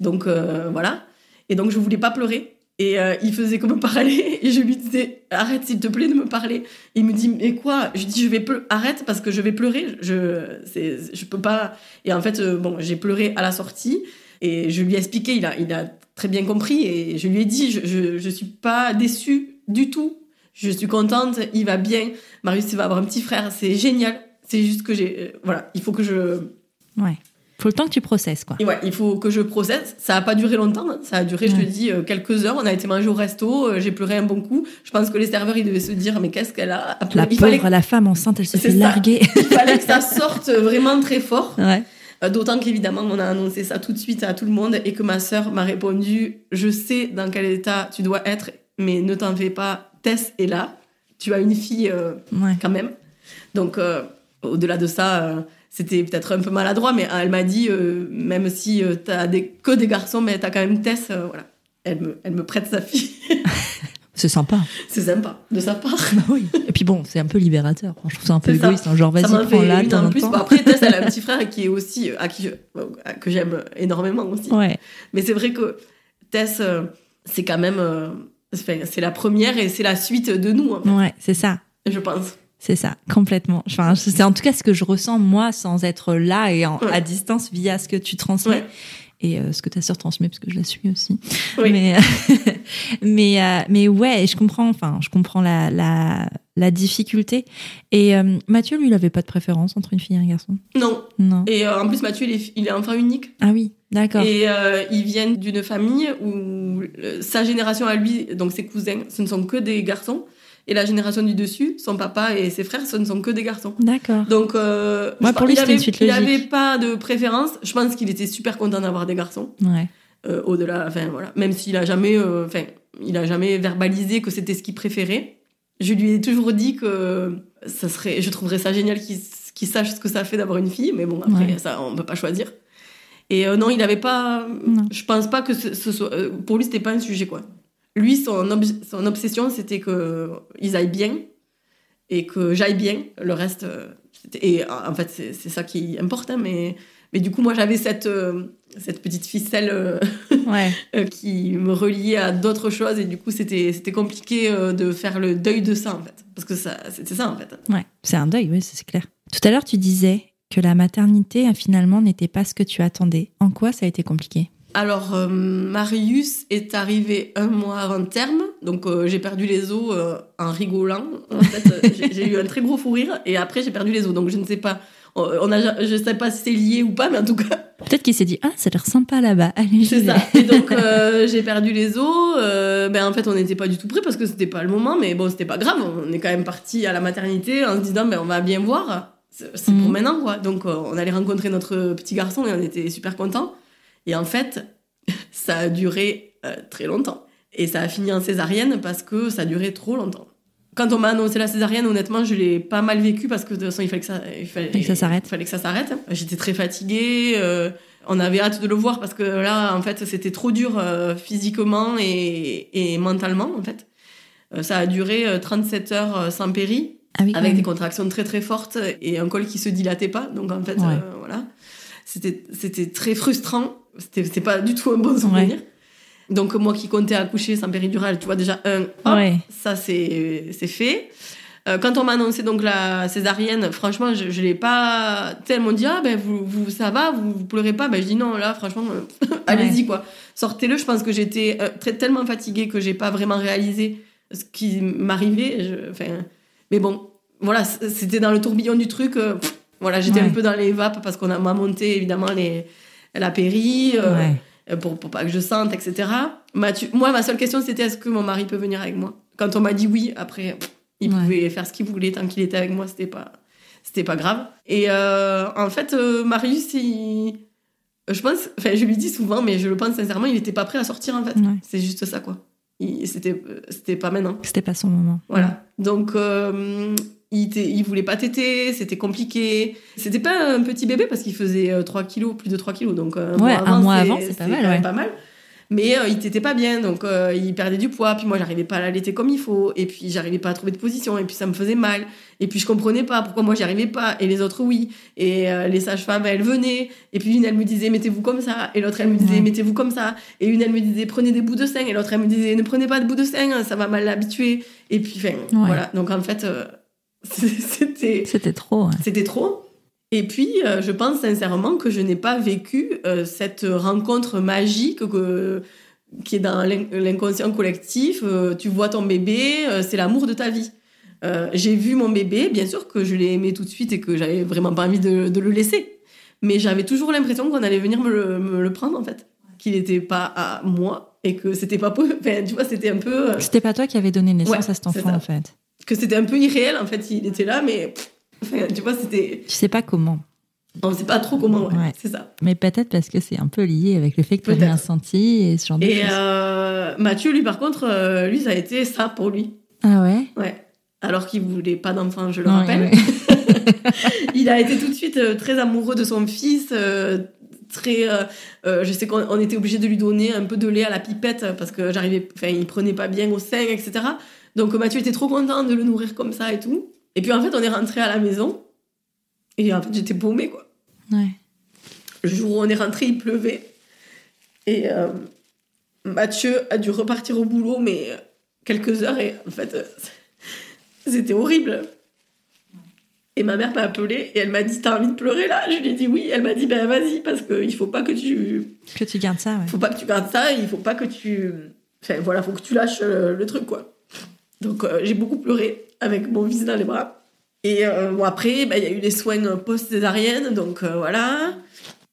Donc, euh, voilà. Et donc, je voulais pas pleurer. Et euh, il faisait que me parler. Et je lui disais, arrête s'il te plaît de me parler. Il me dit, mais quoi? Je dis, je vais. Arrête parce que je vais pleurer. Je, je peux pas. Et en fait, euh, bon, j'ai pleuré à la sortie. Et je lui ai expliqué, il a, il a très bien compris. Et je lui ai dit, je, je, je suis pas déçue du tout. Je suis contente, il va bien. Marius, il va avoir un petit frère, c'est génial. C'est juste que j'ai. euh, voilà, il faut que je. Ouais. Faut le temps que tu processes, quoi. Et ouais, il faut que je processe. Ça a pas duré longtemps. hein. Ça a duré, je te dis, euh, quelques heures. On a été manger au resto. euh, J'ai pleuré un bon coup. Je pense que les serveurs, ils devaient se dire, mais qu'est-ce qu'elle a La il, pauvre, fallait, la femme enceinte, elle se fait ça. larguer. il fallait que ça sorte vraiment très fort. ouais. D'autant qu'évidemment, on a annoncé ça tout de suite à tout le monde et que ma sœur m'a répondu Je sais dans quel état tu dois être, mais ne t'en fais pas, Tess est là. Tu as une fille euh, Ouais. quand même. Donc, euh, au-delà de ça, euh, c'était peut-être un peu maladroit, mais elle m'a dit même si tu t'as des, que des garçons, mais t'as quand même Tess, voilà. Elle me, elle me prête sa fille. C'est sympa. C'est sympa de sa part. Bah oui. Et puis bon, c'est un peu libérateur. Je trouve ça un peu égoïste. hein. Genre, vas-y, prends-la, une de temps en en plus. temps. Après, Tess, elle a un petit frère qui est aussi, à qui je- que j'aime énormément aussi. Ouais. Mais c'est vrai que Tess, c'est quand même. C'est la première et c'est la suite de nous, en fait, Ouais, c'est ça. je pense. C'est ça, complètement. Enfin, c'est en tout cas ce que je ressens moi sans être là et en- Ouais. à distance via ce que tu transmets Ouais. Et euh, ce que ta sœur transmet parce que je la suis aussi. Oui. Mais mais euh, mais ouais, je comprends. Enfin, je comprends la la, la difficulté. Et euh, Mathieu, lui, il avait pas de préférence entre une fille et un garçon? Non. Non. Et euh, en plus, Mathieu, il est, il est enfant unique. Ah oui, d'accord. Et euh, ils viennent d'une famille où euh, sa génération à lui, donc ses cousins, ce ne sont que des garçons. Et la génération du dessus, son papa et ses frères, ce ne sont que des garçons. D'accord. Donc, euh, Ouais, pour lui, il une avait- suite Il logique. n'avait pas de préférence. Je pense qu'il était super content d'avoir des garçons. Ouais. euh, au-delà, enfin voilà, même s'il a jamais, euh, enfin, il a jamais verbalisé que c'était ce qu'il préférait. Je lui ai toujours dit que ça serait, je trouverais ça génial qu'il sache ce que ça fait d'avoir une fille, mais bon après Ouais. ça, on peut pas choisir. Et euh, non, il avait pas, Non. je pense pas que ce, ce soit, pour lui c'était pas un sujet quoi. Lui, son, ob- son obsession c'était que ils aillent bien et que j'aille bien. Le reste, et en fait c'est ça qui importe, hein, mais Mais du coup, moi, j'avais cette, euh, cette petite ficelle euh, Ouais. euh, qui me reliait à d'autres choses. Et du coup, c'était compliqué de faire le deuil de ça, en fait. Parce que c'était ça, en fait. Ouais. C'est un deuil, oui, c'est clair. Tout à l'heure, tu disais que la maternité, finalement, n'était pas ce que tu attendais. En quoi ça a été compliqué? Alors, euh, Marius est arrivé un mois avant terme. Donc, euh, j'ai perdu les os euh, en rigolant. En fait, j'ai- eu un très gros fou rire. Et après, j'ai perdu les os. Donc, je ne sais pas. On a, je sais pas si c'est lié ou pas, mais en tout cas, Peut-être qu'il s'est dit Ah, ça a l'air sympa là-bas. Allez, C'est ça. Et donc j'ai perdu les os. ben en fait on n'était pas du tout prêt parce que c'était pas le moment, mais bon c'était pas grave. On est quand même parti à la maternité en se disant ben on va bien voir. C'est c'est pour maintenant quoi. Donc on allait rencontrer notre petit garçon et on était super contents. Et en fait ça a duré euh, très longtemps. Et ça a fini en césarienne parce que ça a duré trop longtemps. Quand on m'a annoncé la césarienne, honnêtement, je l'ai pas mal vécu parce que de toute façon, il fallait que ça, il fallait, que ça s'arrête. il fallait que ça s'arrête. J'étais très fatiguée. euh, on avait hâte de le voir parce que là, en fait, c'était trop dur euh, physiquement et, et mentalement, en fait. Euh, ça a duré euh, 37 heures euh, sans péri, Ah oui, avec des contractions très très fortes et un col qui se dilatait pas. Donc, en fait, Ouais. euh, voilà. C'était, c'était très frustrant. C'était, pas du tout un bon souvenir. Donc, moi qui comptais accoucher sans péridurale, tu vois, déjà, un, hop, Ouais. ça c'est fait. Euh, quand on m'a annoncé donc la césarienne, franchement, je, je l'ai pas tellement dit ah ben vous, vous ça va, vous, vous pleurez pas? Ben je dis non là, franchement, euh, allez-y quoi, sortez-le. Je pense que j'étais euh, très tellement fatiguée que j'ai pas vraiment réalisé ce qui m'arrivait. Enfin, mais bon, voilà, c'était dans le tourbillon du truc. euh, pff, voilà, j'étais Ouais. un peu dans les vapes parce qu'on m'a monté évidemment les la péri. euh, Ouais. euh, pour, pour pas que je sente, etc. Mathieu, moi, ma seule question, c'était est-ce que mon mari peut venir avec moi? Quand on m'a dit oui, après, il Ouais. pouvait faire ce qu'il voulait tant qu'il était avec moi, c'était pas, c'était pas grave. Et euh, en fait, Marius, il... je pense, enfin, je lui dis souvent, mais je le pense sincèrement, il était pas prêt à sortir, en fait. Ouais. C'est juste ça, quoi. C'était, c'était pas maintenant. C'était pas son moment. Voilà. Donc, euh, il, il voulait pas téter, c'était compliqué. C'était pas un petit bébé parce qu'il faisait euh, 3 kilos, plus de 3 kilos. Donc, euh, Ouais, un mois avant, c'est pas mal, quand même ouais. pas mal. Mais euh, il t'était pas bien, donc euh, il perdait du poids. Puis moi, j'arrivais pas à l'allaiter comme il faut. Et puis, j'arrivais pas à trouver de position. Et puis, ça me faisait mal. Et puis, je comprenais pas pourquoi moi, j'y arrivais pas. Et les autres, oui. Et euh, les sages-femmes, elles venaient. Et puis, une, elle me disait, mettez-vous comme ça. Et l'autre, elle me disait, Ouais. mettez-vous comme ça. Et une, elle me disait, prenez des bouts de sein. Et l'autre, elle me disait, ne prenez pas de bouts de sein, ça va mal l'habituer. Et puis, enfin, voilà. Donc, en fait, euh, c'était C'était trop. ouais. c'était trop. Et puis, euh, je pense sincèrement que je n'ai pas vécu euh, cette rencontre magique que, qui est dans l'in- l'inconscient collectif. Euh, tu vois ton bébé, c'est l'amour de ta vie. J'ai vu mon bébé, bien sûr que je l'ai aimé tout de suite et que j'avais vraiment pas envie de, de le laisser. Mais j'avais toujours l'impression qu'on allait venir me le, me le prendre, en fait. Qu'il n'était pas à moi et que c'était pas... Enfin, tu vois, c'était un peu... C'était pas toi qui avais donné naissance Ouais, à cet enfant, en fait. Que c'était un peu irréel, en fait. Il était là, mais... pff, Enfin, tu vois, c'était... Tu sais pas comment. On sait pas trop comment, ouais. Ouais. C'est ça. Mais peut-être parce que c'est un peu lié avec le fait que tu as rien senti et ce genre de Et euh, Mathieu, lui, par contre, euh, lui, ça a été ça pour lui. Ah ouais? Ouais. Alors qu'il voulait pas d'enfant, je le rappelle. ouais. il a été tout de suite euh, très amoureux de son fils. très, je sais qu'on on était obligé de lui donner un peu de lait à la pipette parce que j'arrivais, enfin, il prenait pas bien au sein, etc. Donc Mathieu était trop content de le nourrir comme ça et tout. Et puis en fait, on est rentré à la maison et en fait, j'étais paumée quoi. Ouais. Le jour où on est rentré, il pleuvait. Et euh, Mathieu a dû repartir au boulot, mais quelques heures, et en fait, euh, c'était horrible. Et ma mère m'a appelée et elle m'a dit T'as envie de pleurer là? Je lui ai dit oui. Elle m'a dit Ben vas-y, parce qu'il faut pas que tu. Que tu gardes ça, ouais. faut pas que tu gardes ça, il faut pas que tu. Enfin voilà, faut que tu lâches euh, le truc quoi. Donc euh, j'ai beaucoup pleuré avec mon fils dans les bras. Et euh, bon, après, ben, il y a eu les soins post-césarienne, donc euh, voilà.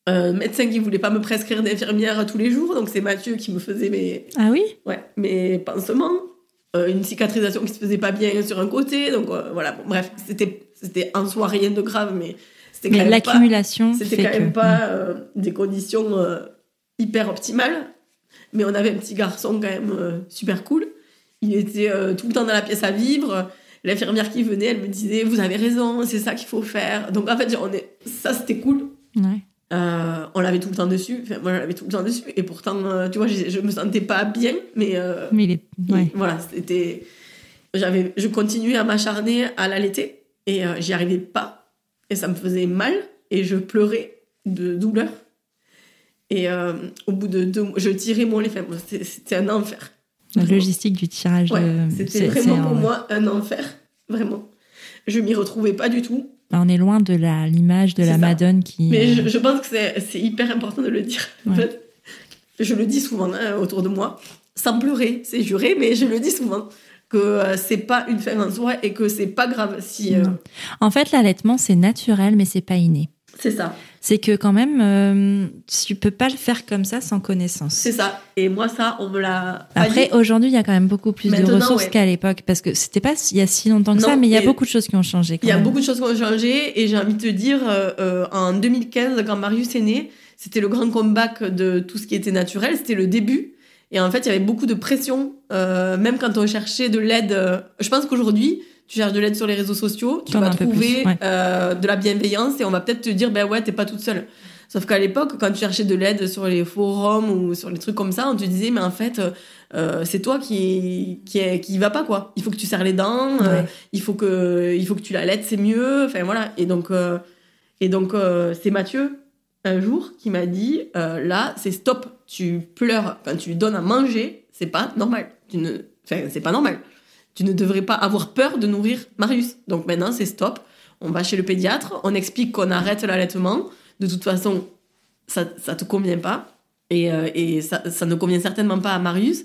Un médecin qui voulait pas me prescrire d'infirmière tous les jours, donc c'est Mathieu qui me faisait mes, Ah oui? Ouais, mes pansements. Une cicatrisation qui se faisait pas bien sur un côté, donc voilà. Bon, bref, c'était c'était en soi rien de grave, mais c'était quand Mais même pas. l'accumulation C'était quand même que... pas euh, des conditions hyper optimales. Mais on avait un petit garçon quand même super cool. Il était euh, tout le temps dans la pièce à vivre. L'infirmière qui venait, elle me disait Vous avez raison, c'est ça qu'il faut faire. Donc en fait, on est... ça c'était cool. Ouais. Euh, on l'avait tout le temps dessus. Enfin, moi, je l'avais tout le temps dessus. Et pourtant, euh, tu vois, je, je me sentais pas bien. Mais euh, Mais il est... Ouais. voilà, c'était. J'avais, je continuais à m'acharner à l'allaiter et j'y arrivais pas. Et ça me faisait mal et je pleurais de douleur. Et au bout de deux mois, je tirais mon lait. Enfin, C'était un enfer. La logistique du tirage Ouais, de. c'était vraiment pour un- moi un enfer. Vraiment. Je m'y retrouvais pas du tout. On est loin de l'image de la ça. Madone qui. Mais euh, je, je pense que c'est- hyper important de le dire. En Ouais. fait, je le dis souvent hein, autour de moi, sans pleurer, c'est juré, mais je le dis souvent que euh, c'est pas une fin en soi et que c'est pas grave si euh. En fait, l'allaitement, c'est naturel, mais c'est pas inné. C'est ça, C'est que quand même, euh, tu peux pas le faire comme ça sans connaissance. c'est ça. Et moi ça, on me l'a Après, aujourd'hui, il y a quand même beaucoup plus de ressources ouais. qu'à l'époque, parce que c'était pas il y a si longtemps que ça, mais il y a beaucoup de choses qui ont changé. Il y a même. beaucoup de choses qui ont changé et j'ai envie de te dire, euh, euh, en 2015, quand Marius est né, c'était le grand comeback de tout ce qui était naturel, c'était le début. Et en fait, il y avait beaucoup de pression, euh, même quand on cherchait de l'aide. je pense qu'aujourd'hui, tu cherches de l'aide sur les réseaux sociaux, tu T'en vas trouver plus, ouais. euh, de la bienveillance et on va peut-être te dire, ben ouais, t'es pas toute seule. Sauf qu'à l'époque, quand tu cherchais de l'aide sur les forums ou sur les trucs comme ça, on te disait, mais en fait, euh, c'est toi qui qui qui va pas quoi. Il faut que tu serres les dents, euh, il faut que il faut que tu l'allaites, c'est mieux. Enfin voilà. Et donc euh, et donc euh, c'est Mathieu un jour qui m'a dit, euh, là, c'est stop. Tu pleures quand tu lui donnes à manger, c'est pas normal. Tu ne, enfin c'est pas normal. Tu ne devrais pas avoir peur de nourrir Marius. Donc maintenant, c'est stop. On va chez le pédiatre, on explique qu'on arrête l'allaitement. De toute façon, ça, ça te convient pas. Et, euh, et ça, ça ne convient certainement pas à Marius.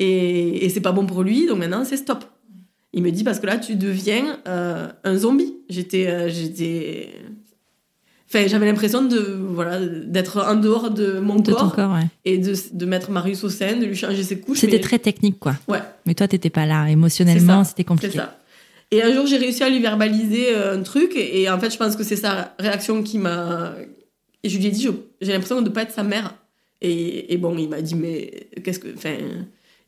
Et, et c'est pas bon pour lui, donc maintenant, c'est stop. Il me dit, parce que là, tu deviens euh, un zombie. J'étais. euh, j'étais... Enfin, j'avais l'impression de voilà d'être en dehors de mon de corps corps, ouais. et de, de mettre Marius au sein, de lui changer ses couches. C'était mais- très technique, quoi. Ouais. Mais toi, t'étais pas là. Émotionnellement, c'était C'est compliqué. ça. Et un jour, j'ai réussi à lui verbaliser euh, un truc. Et, et en fait, je pense que c'est sa réaction qui m'a. Et je lui ai dit, j'ai l'impression de ne pas être sa mère. Et, et bon, il m'a dit, mais qu'est-ce que. Enfin,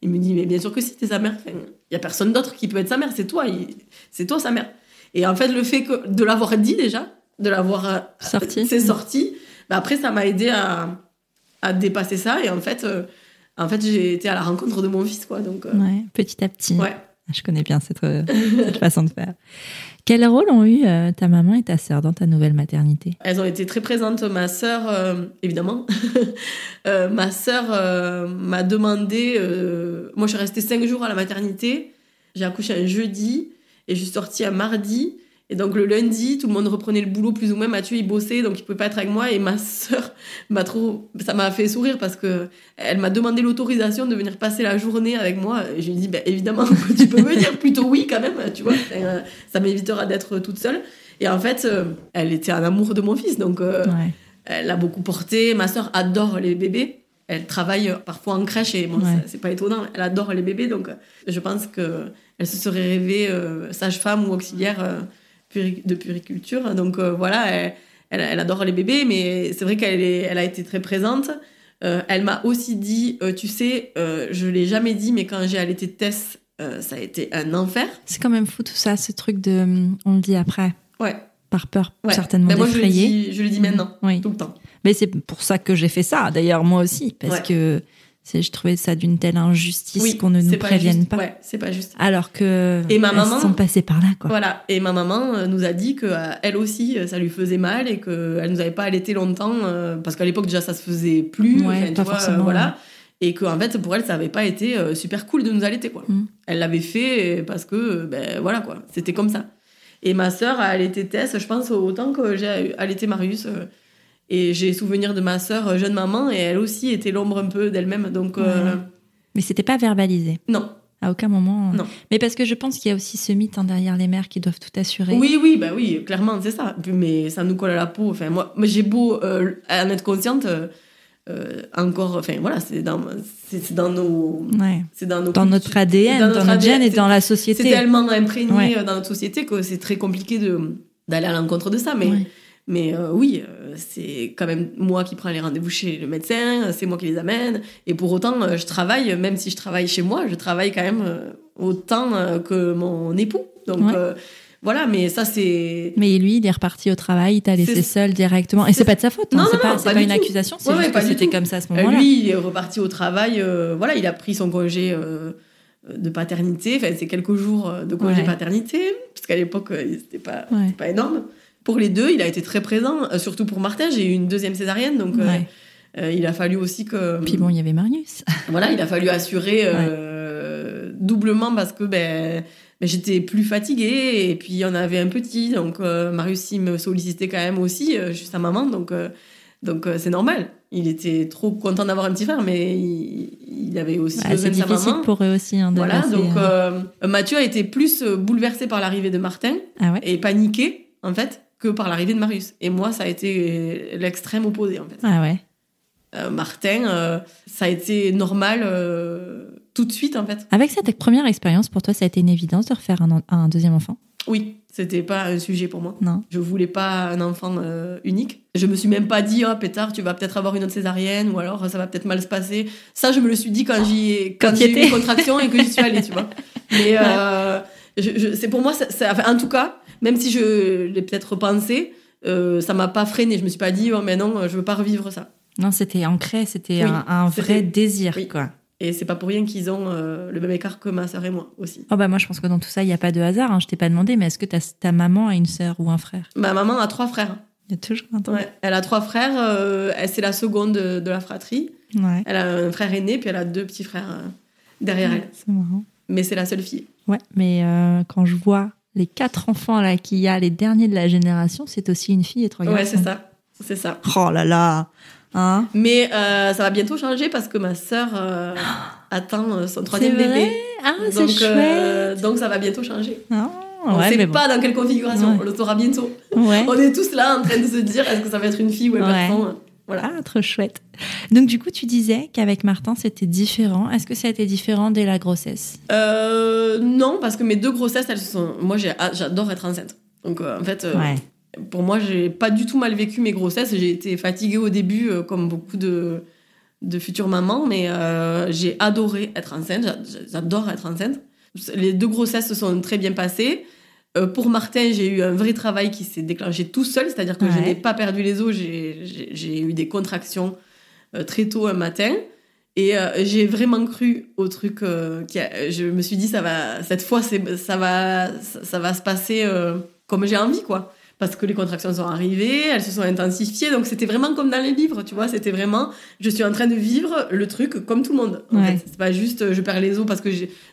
il me dit, mais bien sûr que si, t'es sa mère. Il y a personne d'autre qui peut être sa mère, c'est toi. il- C'est toi sa mère. Et en fait, le fait que, de l'avoir dit déjà, de l'avoir. euh, Sorti. C'est sorti. Bah, après, ça m'a aidé à, à dépasser ça. Et en fait, euh, en fait j'ai été à la rencontre de mon fils, quoi. Donc, euh, Ouais, petit à petit. ouais. Je connais bien cette, cette façon de faire. Quel rôle ont eu euh, ta maman et ta sœur dans ta nouvelle maternité? Elles ont été très présentes. Ma sœur, évidemment, ma sœur m'a demandé. moi, je suis restée cinq jours à la maternité. J'ai accouché un jeudi et je suis sortie un mardi. Et donc le lundi, tout le monde reprenait le boulot plus ou moins. Mathieu, il bossait, donc il pouvait pas être avec moi. Et ma sœur m'a trop, ça m'a fait sourire parce que elle m'a demandé l'autorisation de venir passer la journée avec moi. Et je lui ai dit, ben, évidemment, tu peux venir. Plutôt oui, quand même, tu vois. Euh, ça m'évitera d'être toute seule. Et en fait, euh, elle était en amour de mon fils, donc euh, Ouais. elle l'a beaucoup porté. Ma sœur adore les bébés. Elle travaille parfois en crèche et bon, Ouais. c'est pas étonnant. Elle adore les bébés, donc je pense que elle se serait rêvée euh, sage-femme ou auxiliaire euh, puri- de puriculture. Donc euh, voilà, elle, elle, elle adore les bébés, mais c'est vrai qu'elle elle a été très présente. Euh, elle m'a aussi dit, euh, tu sais, je l'ai jamais dit, mais quand j'ai allaité Tess, ça a été un enfer. C'est quand même fou tout ça, ce truc de. hum, On le dit après, Ouais, par peur ouais. certainement Ben, moi, je le dis, je le dis maintenant, Oui. tout le temps. Mais c'est pour ça que j'ai fait ça, d'ailleurs, moi aussi, parce Ouais. que je trouvais ça d'une telle injustice Oui, qu'on ne nous pas prévienne juste. pas. Ouais, c'est pas juste. Alors que. Et ma maman- sont passées par là, quoi. Voilà. Et ma maman euh, nous a dit que euh, elle aussi, euh, ça lui faisait mal et qu'elle nous avait pas allaité longtemps euh, parce qu'à l'époque déjà ça se faisait plus. Ouais, enfin, pas vois, euh, voilà. Et qu'en fait pour elle ça avait pas été euh, super cool de nous allaiter quoi. Mm. Elle l'avait fait parce que ben voilà quoi, c'était comme ça. Et ma sœur a allaité Tess, je pense autant que j'ai allaité Marius. Euh, et j'ai souvenir de ma sœur euh, jeune maman et elle aussi était l'ombre un peu d'elle-même. Donc euh, Ouais. Mais c'était pas verbalisé. non. À aucun moment. Non. Mais parce que je pense qu'il y a aussi ce mythe hein, derrière les mères qui doivent tout assurer. Oui, oui, bah oui, clairement, c'est ça. Mais ça nous colle à la peau. Enfin, moi, j'ai beau euh, en être consciente, euh, euh, encore, enfin voilà, c'est dans, c'est c'est dans nos, Ouais. c'est dans nos Dans notre ADN, Dans dans notre ADN, gène et c'est- dans la C'est société. tellement imprégné Ouais. euh, dans notre société que c'est très compliqué de d'aller à l'encontre de ça. Mais, Ouais. Mais euh, oui, euh, c'est quand même moi qui prends les rendez-vous chez le médecin, c'est moi qui les amène. Et pour autant, euh, je travaille, même si je travaille chez moi, je travaille quand même autant que mon époux. Donc Ouais. voilà, mais ça c'est Mais lui, il est reparti au travail, il t'a laissé seul directement. Et c'est- pas de sa faute, hein, Non, c'est non, pas, non, c'est pas une tout. accusation, c'est Ouais, ouais, juste pas que c'était comme ça à ce moment-là. lui, il est reparti au travail. voilà, il a pris son congé de paternité. Enfin, c'est quelques jours de congé Ouais. paternité, parce qu'à l'époque, c'était pas, Ouais. pas énorme. Pour les deux, il a été très présent, euh, surtout pour Martin. J'ai eu une deuxième césarienne, donc euh, Ouais. euh, il a fallu aussi que. Puis bon, il y avait Marius. Voilà, il a fallu assurer euh, doublement parce que ben, ben, j'étais plus fatiguée et puis on avait un petit, donc Marius il me sollicitait quand même aussi, euh, juste sa maman, donc donc c'est normal. Il était trop content d'avoir un petit frère, mais il, il avait aussi Ouais, besoin c'est de sa difficile maman. pour eux aussi. Hein, de Voilà, passer, donc Mathieu a été plus bouleversé par l'arrivée de Martin Ah et paniqué en fait que par l'arrivée de Marius. Et moi, ça a été l'extrême opposé en fait. Ah ouais. Euh, Martin, euh, ça a été normal euh, tout de suite en fait. Avec cette première expérience, pour toi, ça a été une évidence de refaire un, deuxième enfant? Oui, c'était pas un sujet pour moi. Non. Je voulais pas un enfant unique. Je me suis même pas dit, oh pétard, tu vas peut-être avoir une autre césarienne ou alors ça va peut-être mal se passer. Ça, je me le suis dit quand j'ai eu une contraction et que j'y suis allée, tu vois. Mais je, je- c'est pour moi, ça, ça- enfin, en tout cas, même si je l'ai peut-être repensé, euh, ça m'a pas freiné. Je me suis pas dit, oh mais non, je veux pas revivre ça. Non, c'était ancré, c'était Oui, un, vrai désir, oui. quoi. Et c'est pas pour rien qu'ils ont euh, le même écart que ma sœur et moi aussi. Oh bah moi, je pense que dans tout ça, il n'y a pas de hasard. Hein. Je t'ai pas demandé, mais est-ce que ta, ta maman a une sœur ou un frère? Ma maman a trois frères. Il y a toujours un temps. Ouais. Elle a trois frères. euh, elle c'est la seconde de, de la fratrie. Ouais. Elle a un frère aîné, puis elle a deux petits frères euh, derrière elle. C'est marrant. Mais c'est la seule fille. Ouais, mais euh, quand je vois les quatre enfants là qu'il y a, les derniers de la génération, c'est aussi une fille et trois Ouais, garçons. c'est ça. C'est ça. Oh là là Hein? Mais euh, ça va bientôt changer parce que ma sœur euh, euh, son troisième C'est vrai? bébé. Ah, c'est chouette donc ça va bientôt changer. Ah, On ouais, sait bon. pas dans quelle configuration. Ouais. On le saura bientôt. Ouais. On est tous là en train de se dire est-ce que ça va être une fille ou un Ouais. garçon? Voilà. Trop chouette. Donc du coup, tu disais qu'avec Martin, c'était différent. Est-ce que ça a été différent dès la grossesse? Euh, non, parce que mes deux grossesses, elles se sont. Moi, ah, j'adore être enceinte. Donc, euh, en fait, euh, Ouais. pour moi, j'ai pas du tout mal vécu mes grossesses. J'ai été fatiguée au début, comme beaucoup de, de futures mamans, mais j'ai adoré être enceinte. J'a- J'adore être enceinte. Les deux grossesses se sont très bien passées. Euh, pour Martin, j'ai eu un vrai travail qui s'est déclenché tout seul, c'est-à-dire que je n'ai pas perdu les os. J'ai- eu des contractions euh, très tôt un matin. Et euh, j'ai vraiment cru au truc. qui a- je me suis dit, ça va, cette fois, ça va, ça, ça va se passer comme j'ai envie, quoi. Parce que les contractions sont arrivées, elles se sont intensifiées. Donc c'était vraiment comme dans les livres, tu vois. C'était vraiment, je suis en train de vivre le truc comme tout le monde. Ouais. c'est pas juste, je perds les os parce que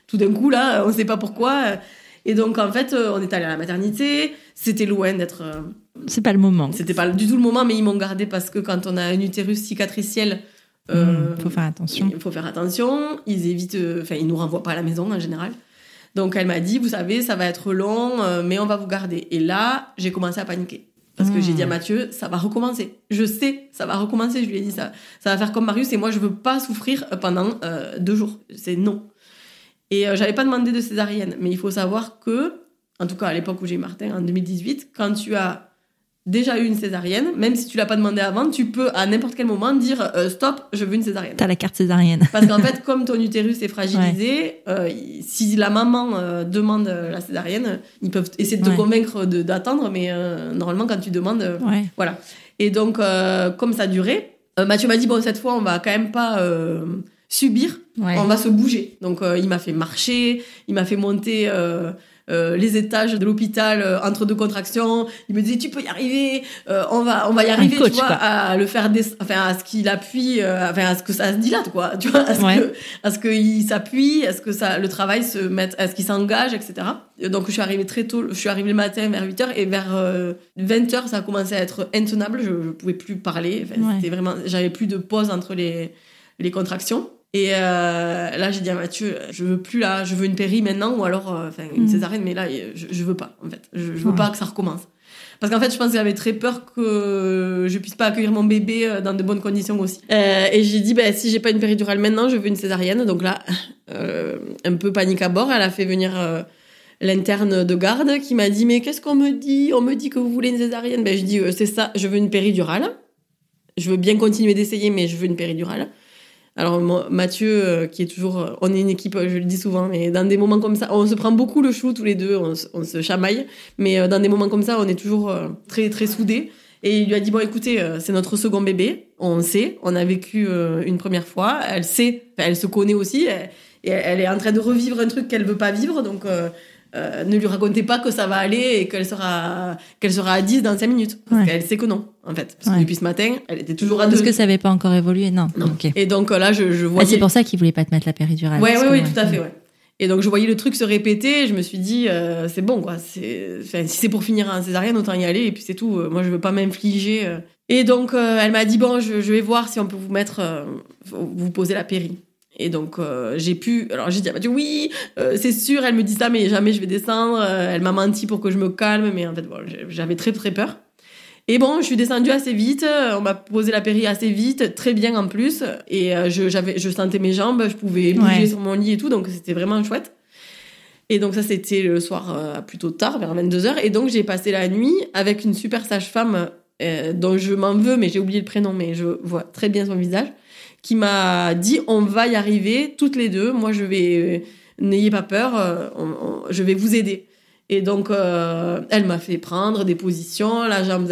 tout d'un coup là, on sait pas pourquoi. Et donc en fait, euh, on est allé à la maternité. C'était loin d'être. euh, C'est pas le moment. c'était pas du tout le moment, mais ils m'ont gardé parce que quand on a un utérus cicatriciel, euh, Mmh, faut faire attention. il faut faire attention. Ils évitent, enfin, ils nous renvoient pas à la maison en général. Donc elle m'a dit, vous savez, ça va être long, mais on va vous garder. Et là, j'ai commencé à paniquer. Parce que j'ai dit à Mathieu, ça va recommencer. Je sais, ça va recommencer. Je lui ai dit, ça, ça va faire comme Marius et moi, je veux pas souffrir pendant euh, deux jours. C'est non. Et euh, j'avais pas demandé de césarienne. Mais il faut savoir que, en tout cas à l'époque où j'ai eu Martin, en 2018, quand tu as déjà eu une césarienne, même si tu l'as pas demandé avant, tu peux à n'importe quel moment dire euh, stop, je veux une césarienne. T'as la carte césarienne. Parce qu'en fait, comme ton utérus est fragilisé, euh, si la maman euh, demande la césarienne, ils peuvent essayer de te Ouais. convaincre d'attendre, mais normalement, quand tu demandes, Ouais. voilà. Et donc, comme ça durait, Mathieu m'a dit bon, cette fois, on va quand même pas subir, Ouais. on va se bouger. Donc, euh, il m'a fait marcher, il m'a fait monter. euh, euh, les étages de l'hôpital euh, entre deux contractions, il me disait tu peux y arriver, euh, on va on va y arriver, coach, tu vois, quoi. à le faire des, enfin à ce qu'il appuie, euh, enfin à ce que ça se dilate quoi, tu vois, à ce Ouais. que à ce qu'il s'appuie, à ce que ça, le travail se mette, à ce qu'il s'engage, etc. Et Donc je suis arrivée très tôt, je suis arrivée le matin vers 8h et vers 20h ça a commencé à être intenable, je, je pouvais plus parler, Enfin, Ouais. c'était vraiment, j'avais plus de pause entre les, les contractions. Et euh, là j'ai dit à Mathieu, je veux plus là, je veux une péri maintenant ou alors euh, enfin une Mm. césarienne, mais là je, je veux pas en fait, je, je veux Ouais. pas que ça recommence. Parce qu'en fait, je pense que j'avais très peur que je puisse pas accueillir mon bébé euh, dans de bonnes conditions aussi. Euh, et j'ai dit, bah, si j'ai pas une péridurale maintenant, je veux une césarienne. Donc là, euh, un peu panique à bord, elle a fait venir l'interne de garde qui m'a dit, mais qu'est-ce qu'on me dit? On me dit que vous voulez une césarienne. Ben, je dis, c'est ça, je veux une péridurale. Je veux bien continuer d'essayer, mais je veux une péridurale. Alors Mathieu, euh, qui est toujours, euh, on est une équipe, euh, je le dis souvent, mais dans des moments comme ça, on se prend beaucoup le chou tous les deux, on, se- chamaille, mais dans des moments comme ça, on est toujours très très soudés. Et il lui a dit bon écoutez, c'est notre second bébé, on sait, on a vécu une première fois, elle sait, elle se connaît aussi, et elle est en train de revivre un truc qu'elle veut pas vivre, donc euh, ne lui racontez pas que ça va aller et qu'elle sera, qu'elle sera à 10 dans 5 minutes. Parce Ouais. qu'elle sait que non, en fait. Parce Ouais. que depuis ce matin, elle était toujours à 2. Parce que ça n'avait pas encore évolué, non. Et donc là, je, je Ah, voyais. c'est pour ça qu'il voulait pas te mettre la péridurale. Ouais, que, ouais, tout à fait, ouais. Et donc je voyais le truc se répéter, et je me suis dit, euh, c'est bon, quoi. C'est, enfin, si c'est pour finir en césarienne, autant y aller, et puis c'est tout. Euh, Moi, je veux pas m'infliger. Et donc, euh, elle m'a dit, bon, je, je vais voir si on peut vous mettre, vous poser la péri. Et donc, euh, j'ai pu. Alors, j'ai dit, ah, oui, euh, c'est sûr, elle me dit ça, mais jamais je vais descendre. Euh, elle m'a menti pour que je me calme, mais en fait, bon, j'avais très, très peur. Et bon, je suis descendue assez vite, on m'a posé la péri assez vite, très bien en plus, et je, j'avais, je sentais mes jambes, je pouvais bouger Ouais. sur mon lit et tout, donc c'était vraiment chouette. Et donc ça, c'était le soir plutôt tard, vers 22h, et donc j'ai passé la nuit avec une super sage-femme euh, dont je m'en veux, mais j'ai oublié le prénom, mais je vois très bien son visage, qui m'a dit, on va y arriver, toutes les deux, moi je vais, euh, n'ayez pas peur, euh, je vais vous aider. Et donc, euh, elle m'a fait prendre des positions, la jambe,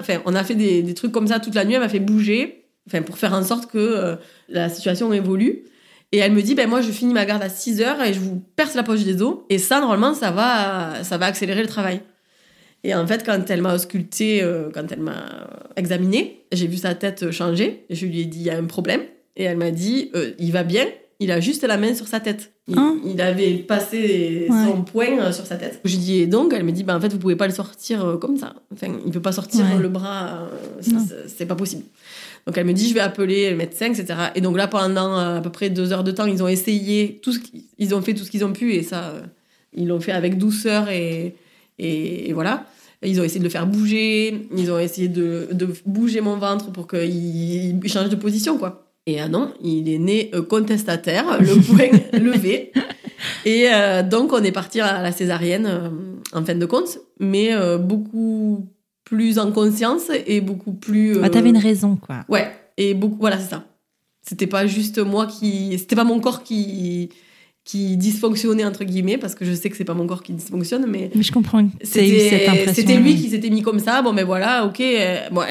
enfin, on a fait des, trucs comme ça toute la nuit, elle m'a fait bouger, enfin, pour faire en sorte que la situation évolue. Et elle me dit, ben moi, je finis ma garde à 6 heures et je vous perce la poche des os. Et ça, normalement, ça va, ça va accélérer le travail. Et en fait, quand elle m'a ausculté, euh, quand elle m'a examiné, j'ai vu sa tête changer. Je lui ai dit, il y a un problème. Et elle m'a dit, euh, il va bien, il a juste la main sur sa tête. Il, Hein il avait passé Ouais. son poing euh, sur sa tête. Je lui dis, et donc, elle me dit, ben, en fait, vous pouvez pas le sortir comme ça. Enfin, il peut pas sortir Ouais. le bras, c'est pas possible. Donc elle me dit, je vais appeler le médecin, etc. Et donc là, pendant à peu près deux heures de temps, ils ont essayé tout ce ils ont fait tout ce qu'ils ont pu et ça, ils l'ont fait avec douceur et, et, et voilà. Ils ont essayé de le faire bouger, ils ont essayé de, de bouger mon ventre pour qu'il il change de position, quoi. Et ah non, il est né euh, contestataire, le poing levé. Et euh, donc on est parti à la césarienne euh, en fin de compte, mais euh, beaucoup plus en conscience et beaucoup plus. Ah, T'avais une raison, quoi. Ouais, et beaucoup, voilà, c'est ça. C'était pas juste moi qui, c'était pas mon corps qui qui dysfonctionnait entre guillemets parce que je sais que c'est pas mon corps qui dysfonctionne, mais Mais je comprends. C'était lui qui s'était mis comme ça. Bon, ben voilà, ok. euh, bon, euh,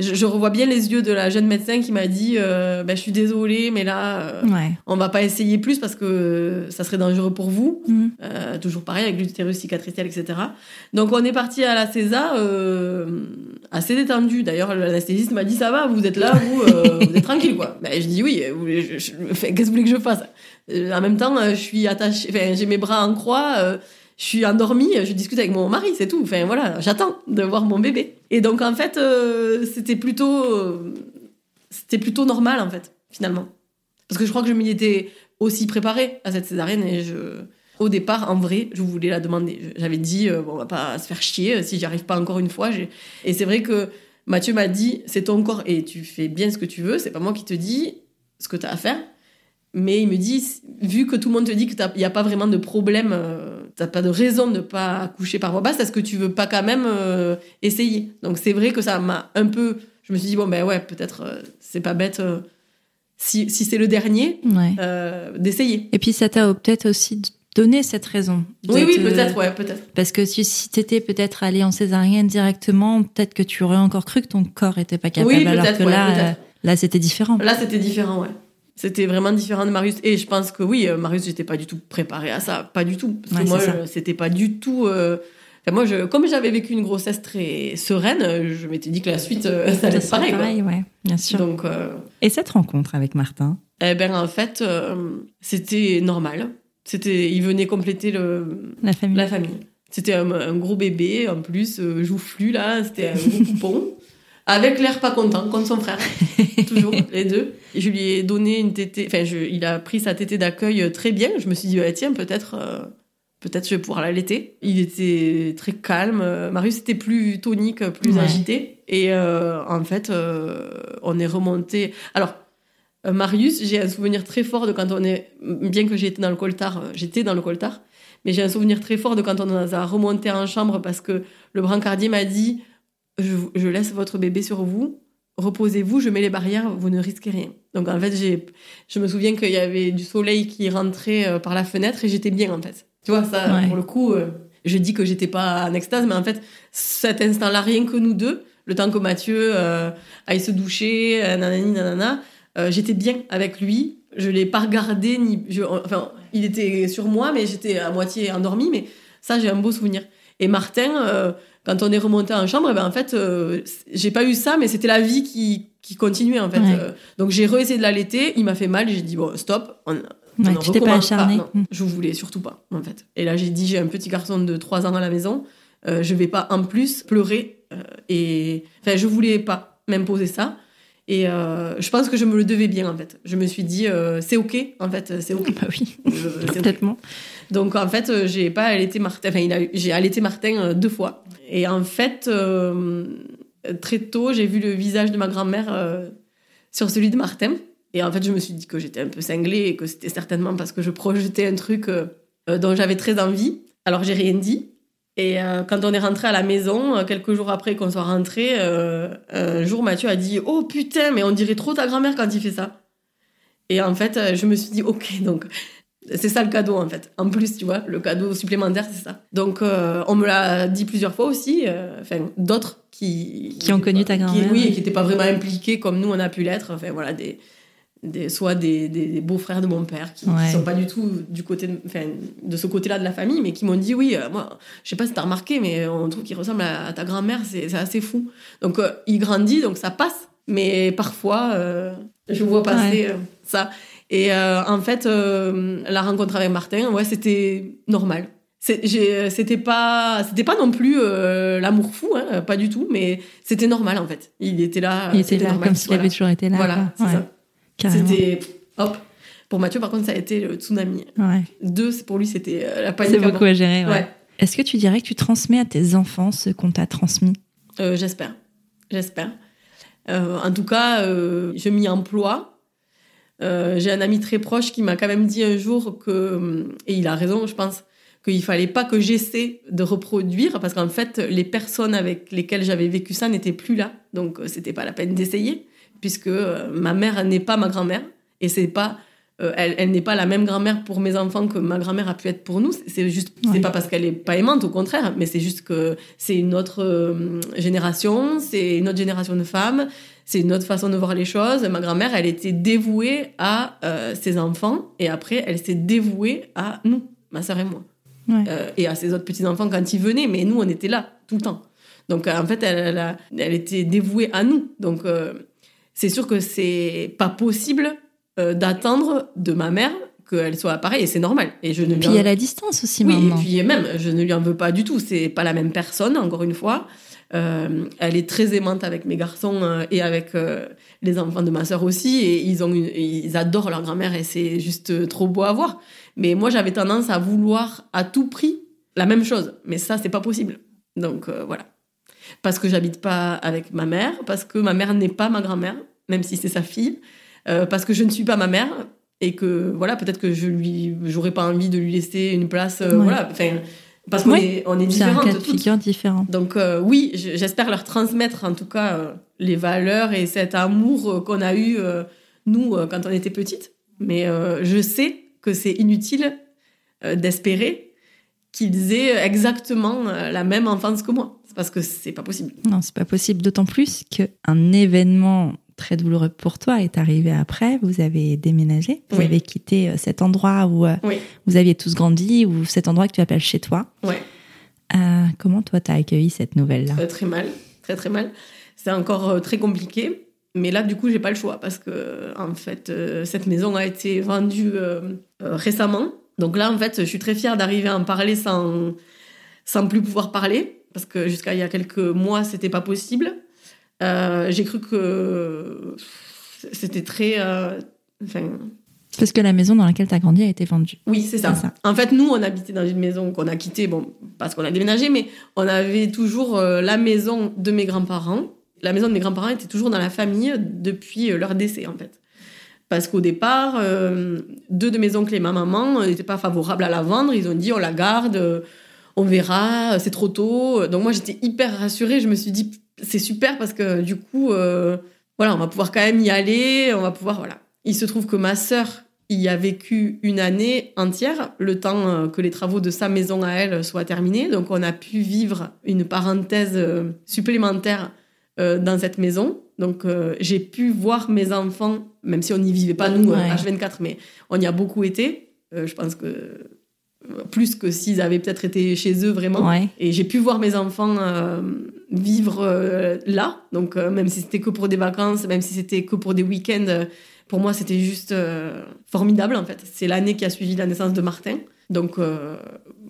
je, je revois bien les yeux de la jeune médecin qui m'a dit, euh, ben, je suis désolée, mais là, euh, Ouais. on va pas essayer plus parce que ça serait dangereux pour vous. Mhm. Euh, toujours pareil avec l'utérus cicatriciel, etc. Donc on est parti à la César euh, assez détendu. D'ailleurs, l'anesthésiste m'a dit ça va, vous êtes là, vous, euh, vous êtes tranquille quoi. Ben, je dis oui. enfin, Qu'est-ce que vous voulez que je fasse? Euh, En même temps, euh, je suis attachée, j'ai mes bras en croix. euh, je suis endormie, je discute avec mon mari, c'est tout. Enfin voilà, j'attends de voir mon bébé. Et donc en fait, euh, c'était plutôt, euh, c'était plutôt normal en fait, finalement. Parce que je crois que je m'y étais aussi préparée à cette césarienne et je, au départ, en vrai, je voulais la demander. J'avais dit, euh, bon, on va pas se faire chier si j'y arrive pas encore une fois. Et c'est vrai que Mathieu m'a dit, c'est ton corps et tu fais bien ce que tu veux. C'est pas moi qui te dis ce que tu as à faire. Mais il me dit, vu que tout le monde te dit qu'il n'y a pas vraiment de problème, euh, t'as pas de raison de ne pas accoucher par voie basse, est-ce que tu veux pas quand même euh, essayer Donc c'est vrai que ça m'a un peu. Je me suis dit, bon, ben ouais, peut-être euh, c'est pas bête, euh, si, si c'est le dernier, Ouais. d'essayer. Et puis ça t'a peut-être aussi donné cette raison. Oui, oui, peut-être, ouais, peut-être. Parce que si, si t'étais peut-être allé en césarienne directement, peut-être que tu aurais encore cru que ton corps était pas capable. Oui, alors que ouais, là, là c'était différent. Là, c'était différent, ouais. C'était vraiment différent de Marius. Et je pense que oui, euh, Marius, j'étais pas du tout préparée à ça. Pas du tout. Parce Ouais, que moi, c'était pas du tout. euh, enfin, moi, je, comme j'avais vécu une grossesse très sereine, je m'étais dit que la suite, euh, ça allait être pareil. pareil, ouais, bien sûr. Donc, euh, Et cette rencontre avec Martin? eh ben, en fait, c'était normal. C'était, il venait compléter le, La famille la famille. C'était un, un gros bébé, en plus, joufflu, là. C'était un gros poupon. Avec l'air pas content, comme son frère. Toujours, les deux. Je lui ai donné une tétée. Enfin, je- il a pris sa tétée d'accueil euh, très bien. Je me suis dit, ah, tiens, peut-être. euh, Peut-être je vais pouvoir l'allaiter. Il était très calme. Euh, Marius était plus tonique, plus Ouais. agité. Et euh, en fait, euh, on est remonté. Alors, Marius, j'ai un souvenir très fort de quand on est. Bien que j'étais dans le coltard, j'étais dans le coltard. Mais j'ai un souvenir très fort de quand on a remonté en chambre parce que le brancardier m'a dit je, je laisse votre bébé sur vous, reposez-vous, je mets les barrières, vous ne risquez rien. Donc en fait, j'ai, je me souviens qu'il y avait du soleil qui rentrait euh, par la fenêtre et j'étais bien en fait. Tu vois, ça, Ouais. pour le coup, euh, je dis que j'étais pas en extase, mais en fait, cet instant-là, rien que nous deux, le temps que Mathieu euh, aille se doucher, nanani, nanana, euh, j'étais bien avec lui. Je l'ai pas regardé, ni. je- enfin, il était sur moi, mais j'étais à moitié endormie, mais ça, j'ai un beau souvenir. Et Martin, euh, quand on est remonté en chambre, ben, en fait, euh, j'ai pas eu ça, mais c'était la vie qui, qui continuait, en fait. Ouais. Euh, donc, j'ai réessayé de l'allaiter, il m'a fait mal, j'ai dit, bon, stop, on, Ouais, on en tu t'es pas acharné. Non, je voulais surtout pas, en fait. Et là, j'ai dit, j'ai un petit garçon de 3 ans à la maison, euh, je vais pas en plus pleurer. euh, et enfin, je voulais pas m'imposer ça. Et euh, je pense que je me le devais bien, en fait. Je me suis dit, euh, c'est OK, en fait, c'est OK. Bah oui, Euh, complètement. Donc, en fait, euh, j'ai pas allaité Martin. Enfin, j'ai allaité Martin deux fois. Et en fait, très tôt, j'ai vu le visage de ma grand-mère sur celui de Martin. Et en fait, je me suis dit que j'étais un peu cinglée et que c'était certainement parce que je projetais un truc dont j'avais très envie. Alors, j'ai rien dit. Et euh, quand on est rentré à la maison, euh, quelques jours après qu'on soit rentré, euh, un jour Mathieu a dit Oh putain, mais on dirait trop ta grand-mère quand il fait ça. Et en fait, je me suis dit Ok, donc c'est ça le cadeau en fait. En plus, tu vois, le cadeau supplémentaire, c'est ça. Donc, euh, on me l'a dit plusieurs fois aussi. Enfin, d'autres qui Qui ont connu ta grand-mère. Oui, et qui n'étaient pas vraiment impliqués comme nous on a pu l'être. Enfin voilà, des, des soit des, des, des beaux-frères de mon père qui, qui Ouais. sont pas du tout du côté, de, enfin, de ce côté-là de la famille, mais qui m'ont dit oui, euh, moi, je sais pas si t'as remarqué, mais on trouve qu'il ressemble à, à ta grand-mère. C'est c'est assez fou. Donc, euh, il grandit, donc ça passe. Mais parfois, euh, je vois passer euh, ça. Et en fait, la rencontre avec Martin, ouais, c'était normal. C'était pas, c'était pas non plus euh, l'amour fou, hein, pas du tout, mais c'était normal en fait. Il était là. Il était là normal, comme s'il voilà. avait toujours été là. Voilà, c'est Ouais, ça. C'était hop. Pour Mathieu, par contre, ça a été le tsunami. Ouais. Deux, pour lui, c'était euh, la panique. C'est beaucoup à gérer. bord. ouais. Ouais. Est-ce que tu dirais que tu transmets à tes enfants ce qu'on t'a transmis? Euh, J'espère. J'espère. Euh, en tout cas, euh, je m'y emploie. J'ai un ami très proche qui m'a quand même dit un jour que, et il a raison, je pense, qu'il fallait pas que j'essaie de reproduire parce qu'en fait, les personnes avec lesquelles j'avais vécu ça n'étaient plus là. Donc, c'était pas la peine d'essayer puisque euh, ma mère n'est pas ma grand-mère et c'est pas euh, elle, elle n'est pas la même grand-mère pour mes enfants que ma grand-mère a pu être pour nous. C'est- C'est juste, Ouais. c'est pas parce qu'elle est pas aimante, au contraire, mais c'est juste que c'est une autre euh, génération, c'est une autre génération de femmes, c'est une autre façon de voir les choses. Ma grand-mère, elle était dévouée à euh, ses enfants et après, elle s'est dévouée à nous, ma sœur et moi, Ouais. Et à ses autres petits enfants quand ils venaient. Mais nous, on était là tout le temps. Donc en fait, elle, elle, a- elle était dévouée à nous. Donc c'est sûr que c'est pas possible euh, d'attendre de ma mère qu'elle soit pareille et c'est normal. Et je ne Et puis il y a la distance aussi oui, maintenant. et puis même, je ne lui en veux pas du tout. C'est pas la même personne, encore une fois. Euh, elle est très aimante avec mes garçons euh, et avec euh, les enfants de ma sœur aussi. Et ils, ont une- ils adorent leur grand-mère et c'est juste trop beau à voir. Mais moi, j'avais tendance à vouloir à tout prix la même chose. Mais ça, c'est pas possible. Donc voilà. Parce que j'habite pas avec ma mère, parce que ma mère n'est pas ma grand-mère, même si c'est sa fille, euh, parce que je ne suis pas ma mère et que voilà, peut-être que je lui, j'aurais pas envie de lui laisser une place, euh, Ouais. voilà, enfin, parce qu'on Ouais. est, on est C'est un différentes cas de figure différent. Donc euh, oui, je- j'espère leur transmettre en tout cas les valeurs et cet amour qu'on a eu nous quand on était petites. Mais je sais que c'est inutile d'espérer qu'ils aient exactement la même enfance que moi. C'est parce que c'est pas possible. Non, c'est pas possible. D'autant plus qu'un événement très douloureux pour toi est arrivé après. Vous avez déménagé, vous Oui. avez quitté euh, cet endroit où euh, Oui. vous aviez tous grandi, ou cet endroit que tu appelles chez toi. Ouais. Euh, comment toi t'as accueilli cette nouvelle-là? Euh, très mal, très très mal. C'est encore très compliqué. Mais là, du coup, j'ai pas le choix parce que, en fait, euh, cette maison a été vendue euh, euh, récemment. Donc là, en fait, je suis très fière d'arriver à en parler sans, sans plus pouvoir parler parce que jusqu'à il y a quelques mois, c'était pas possible. Euh, j'ai cru que c'était très. euh, enfin, Parce que la maison dans laquelle t'as grandi a été vendue. oui, c'est ça. En fait, nous, on habitait dans une maison qu'on a quittée, bon, parce qu'on a déménagé, mais on avait toujours euh, la maison de mes grands-parents. La maison de mes grands-parents était toujours dans la famille depuis euh, leur décès, en fait. Parce qu'au départ, deux de mes oncles et ma maman n'étaient pas favorables à la vendre. Ils ont dit, on la garde, on verra, c'est trop tôt. Donc moi, j'étais hyper rassurée. Je me suis dit, c'est super parce que du coup, euh, voilà, on va pouvoir quand même y aller. On va pouvoir, voilà. Il se trouve que ma sœur y a vécu une année entière, le temps euh, que les travaux de sa maison à elle soient terminés. Donc on a pu vivre une parenthèse euh, supplémentaire euh, dans cette maison. Donc euh, j'ai pu voir mes enfants, même si on n'y vivait pas nous, euh, Ouais. H24, mais on y a beaucoup été. Euh, je pense que euh, plus que s'ils avaient peut-être été chez eux vraiment. Ouais. Et j'ai pu voir mes enfants euh, vivre euh, là. Donc, euh, même si c'était que pour des vacances, même si c'était que pour des week-ends, pour moi, c'était juste formidable, en fait. C'est l'année qui a suivi la naissance de Martin. Donc,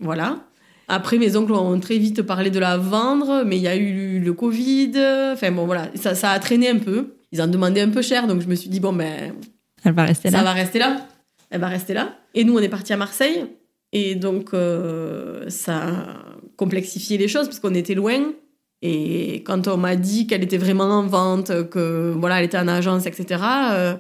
voilà. Après, mes oncles ont très vite parlé de la vendre, mais il y a eu le Covid. Enfin, bon, voilà. Ça, ça a traîné un peu. Ils en demandaient un peu cher, donc je me suis dit, bon, ben, Elle va rester ça là. va rester là. Elle va rester là. Et nous, on est partis à Marseille. Et donc, euh, ça a complexifié les choses parce qu'on était loin. Et quand on m'a dit qu'elle était vraiment en vente, que voilà, elle était en agence, etc., euh,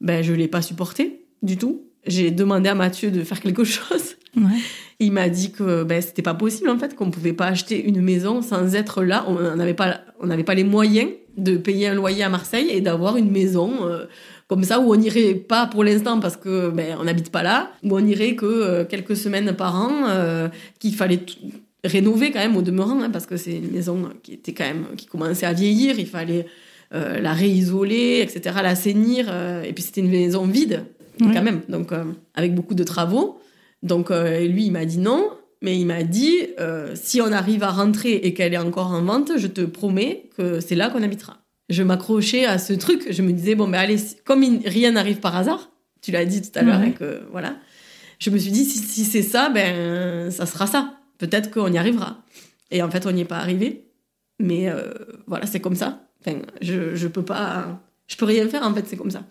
ben, je l'ai pas supporté du tout. J'ai demandé à Mathieu de faire quelque chose. Ouais. Il m'a dit que ben, c'était pas possible en fait, qu'on pouvait pas acheter une maison sans être là. On n'avait pas, on n'avait pas les moyens de payer un loyer à Marseille et d'avoir une maison euh, comme ça où on irait pas pour l'instant parce que ben, on n'habite pas là, où on irait que euh, quelques semaines par an, euh, qu'il fallait rénover quand même au demeurant hein, parce que c'est une maison qui était quand même qui commençait à vieillir. Il fallait euh, la réisoler, etc., l'assainir. euh, et puis c'était une maison vide quand même, donc avec beaucoup de travaux. Donc lui, il m'a dit non, mais il m'a dit euh, si on arrive à rentrer et qu'elle est encore en vente, je te promets que c'est là qu'on habitera. Je m'accrochais à ce truc. Je me disais bon ben allez, comme rien n'arrive par hasard, tu l'as dit tout à l'heure, Ouais. hein, que voilà. Je me suis dit si, si c'est ça, ben ça sera ça. Peut-être qu'on y arrivera. Et en fait, on n'y est pas arrivé. Mais euh, voilà, c'est comme ça. Enfin, je je peux pas, je peux rien faire en fait, c'est comme ça.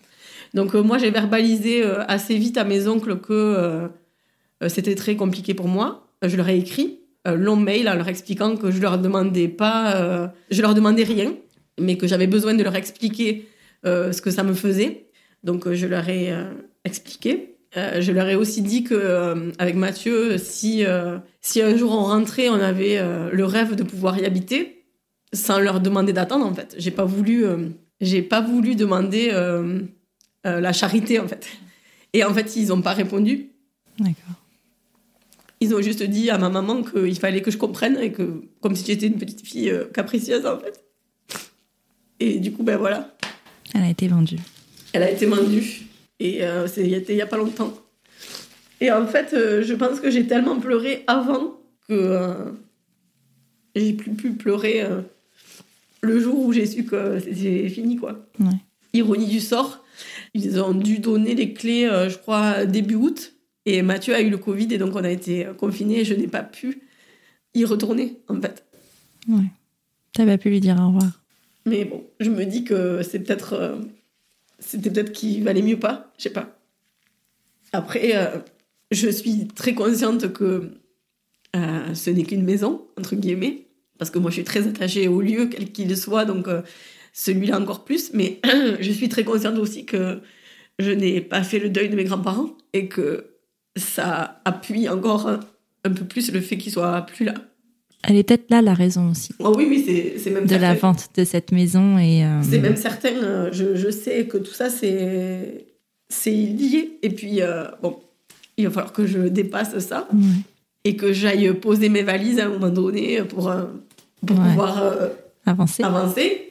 Donc euh, moi, j'ai verbalisé euh, assez vite à mes oncles que euh, euh, c'était très compliqué pour moi. Euh, Je leur ai écrit un long mail en leur expliquant que je leur demandais pas, euh, je leur demandais rien, mais que j'avais besoin de leur expliquer euh, ce que ça me faisait. Donc euh, je leur ai euh, expliqué. Euh, je leur ai aussi dit que avec Mathieu, si si un jour on rentrait, on avait le rêve de pouvoir y habiter, sans leur demander d'attendre en fait. J'ai pas voulu, j'ai pas voulu demander la charité en fait. Et en fait, ils ont pas répondu. D'accord. Ils ont juste dit à ma maman qu'il fallait que je comprenne et que, comme si j'étais une petite fille capricieuse en fait. Et du coup, ben voilà, Elle a été vendue. elle a été vendue. Et euh, c'était il y a pas longtemps. Et en fait, euh, je pense que j'ai tellement pleuré avant que euh, j'ai plus pu pleurer le jour où j'ai su que c'était fini, quoi. Ouais. Ironie du sort, ils ont dû donner les clés, je crois, début août. Et Mathieu a eu le Covid et donc on a été confinés et je n'ai pas pu y retourner, en fait. Ouais. T'as pas pu lui dire au revoir. Mais bon, je me dis que c'est peut-être. euh, C'était peut-être qu'il valait mieux pas, je sais pas. Après, euh, je suis très consciente que euh, ce n'est qu'une maison, entre guillemets, parce que moi je suis très attachée au lieu, quel qu'il soit, donc celui-là encore plus. Mais je suis très consciente aussi que je n'ai pas fait le deuil de mes grands-parents et que ça appuie encore un, un peu plus le fait qu'ils soient plus là. Elle est peut-être là la raison aussi Oh oui, oui, c'est c'est même de la vente de cette maison et euh, C'est même certain, euh, je, je sais que tout ça, c'est c'est lié. Et puis, euh, bon, il va falloir que je dépasse ça ouais. et que j'aille poser mes valises à un moment donné pour, pour Ouais. pouvoir euh, avancer. avancer.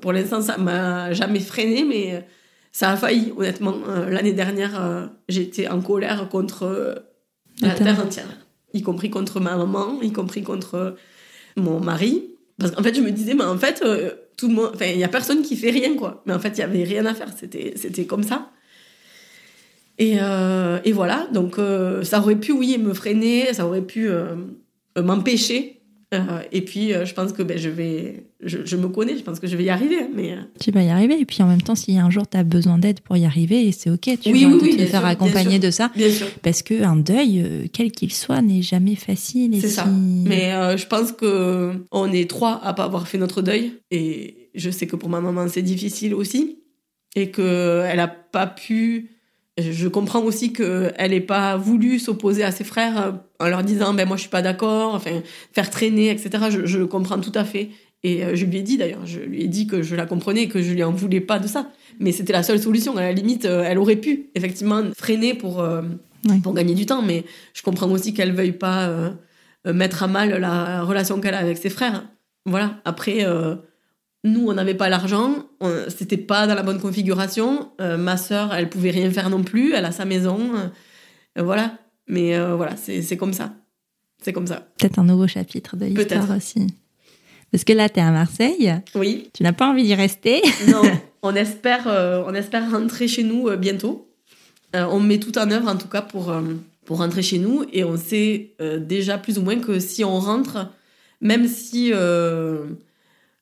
Pour l'instant, ça m'a jamais freiné, mais ça a failli, honnêtement. L'année dernière, j'étais en colère contre la terre entière, y compris contre ma maman, y compris contre mon mari. Parce qu'en fait, je me disais, mais en fait, euh, tout enfin, il y a personne qui fait rien, quoi. Mais en fait, il y avait rien à faire. C'était, c'était comme ça. Et, euh, et voilà. Donc, euh, ça aurait pu, oui, me freiner, ça aurait pu euh, m'empêcher. Euh, et puis, euh, je pense que ben, je vais, je, je me connais, je pense que je vais y arriver. Mais euh, Tu vas y arriver. Et puis en même temps, si un jour tu as besoin d'aide pour y arriver, c'est ok. Tu Oui, vois, oui, oui, te faire sûr, accompagner de ça. bien sûr. Parce que un deuil, quel qu'il soit, n'est jamais facile. C'est si- ça. Mais euh, je pense que on est trois à pas avoir fait notre deuil et je sais que pour ma maman c'est difficile aussi et que elle a pas pu. Je comprends aussi que elle ait pas voulu s'opposer à ses frères euh, en leur disant ben moi je suis pas d'accord, enfin faire traîner etc. Je, comprends tout à fait et euh, je lui ai dit d'ailleurs, je lui ai dit que je la comprenais et que je lui en voulais pas de ça. Mais c'était la seule solution. À la limite, euh, elle aurait pu effectivement freiner pour euh, pour gagner du temps, mais je comprends aussi qu'elle veuille pas euh, mettre à mal la relation qu'elle a avec ses frères. Voilà. Après, euh, Nous, on n'avait pas l'argent, c'était pas dans la bonne configuration. Euh, ma sœur, elle pouvait rien faire non plus, elle a sa maison. euh, voilà. Mais euh, voilà, c'est comme ça. C'est comme ça. Peut-être un nouveau chapitre de l'histoire aussi. Parce que là, tu es à Marseille, Oui. tu n'as pas envie d'y rester. Non, on espère, on espère rentrer chez nous bientôt. On met tout en œuvre en tout cas pour, pour rentrer chez nous et on sait déjà plus ou moins que si on rentre, même si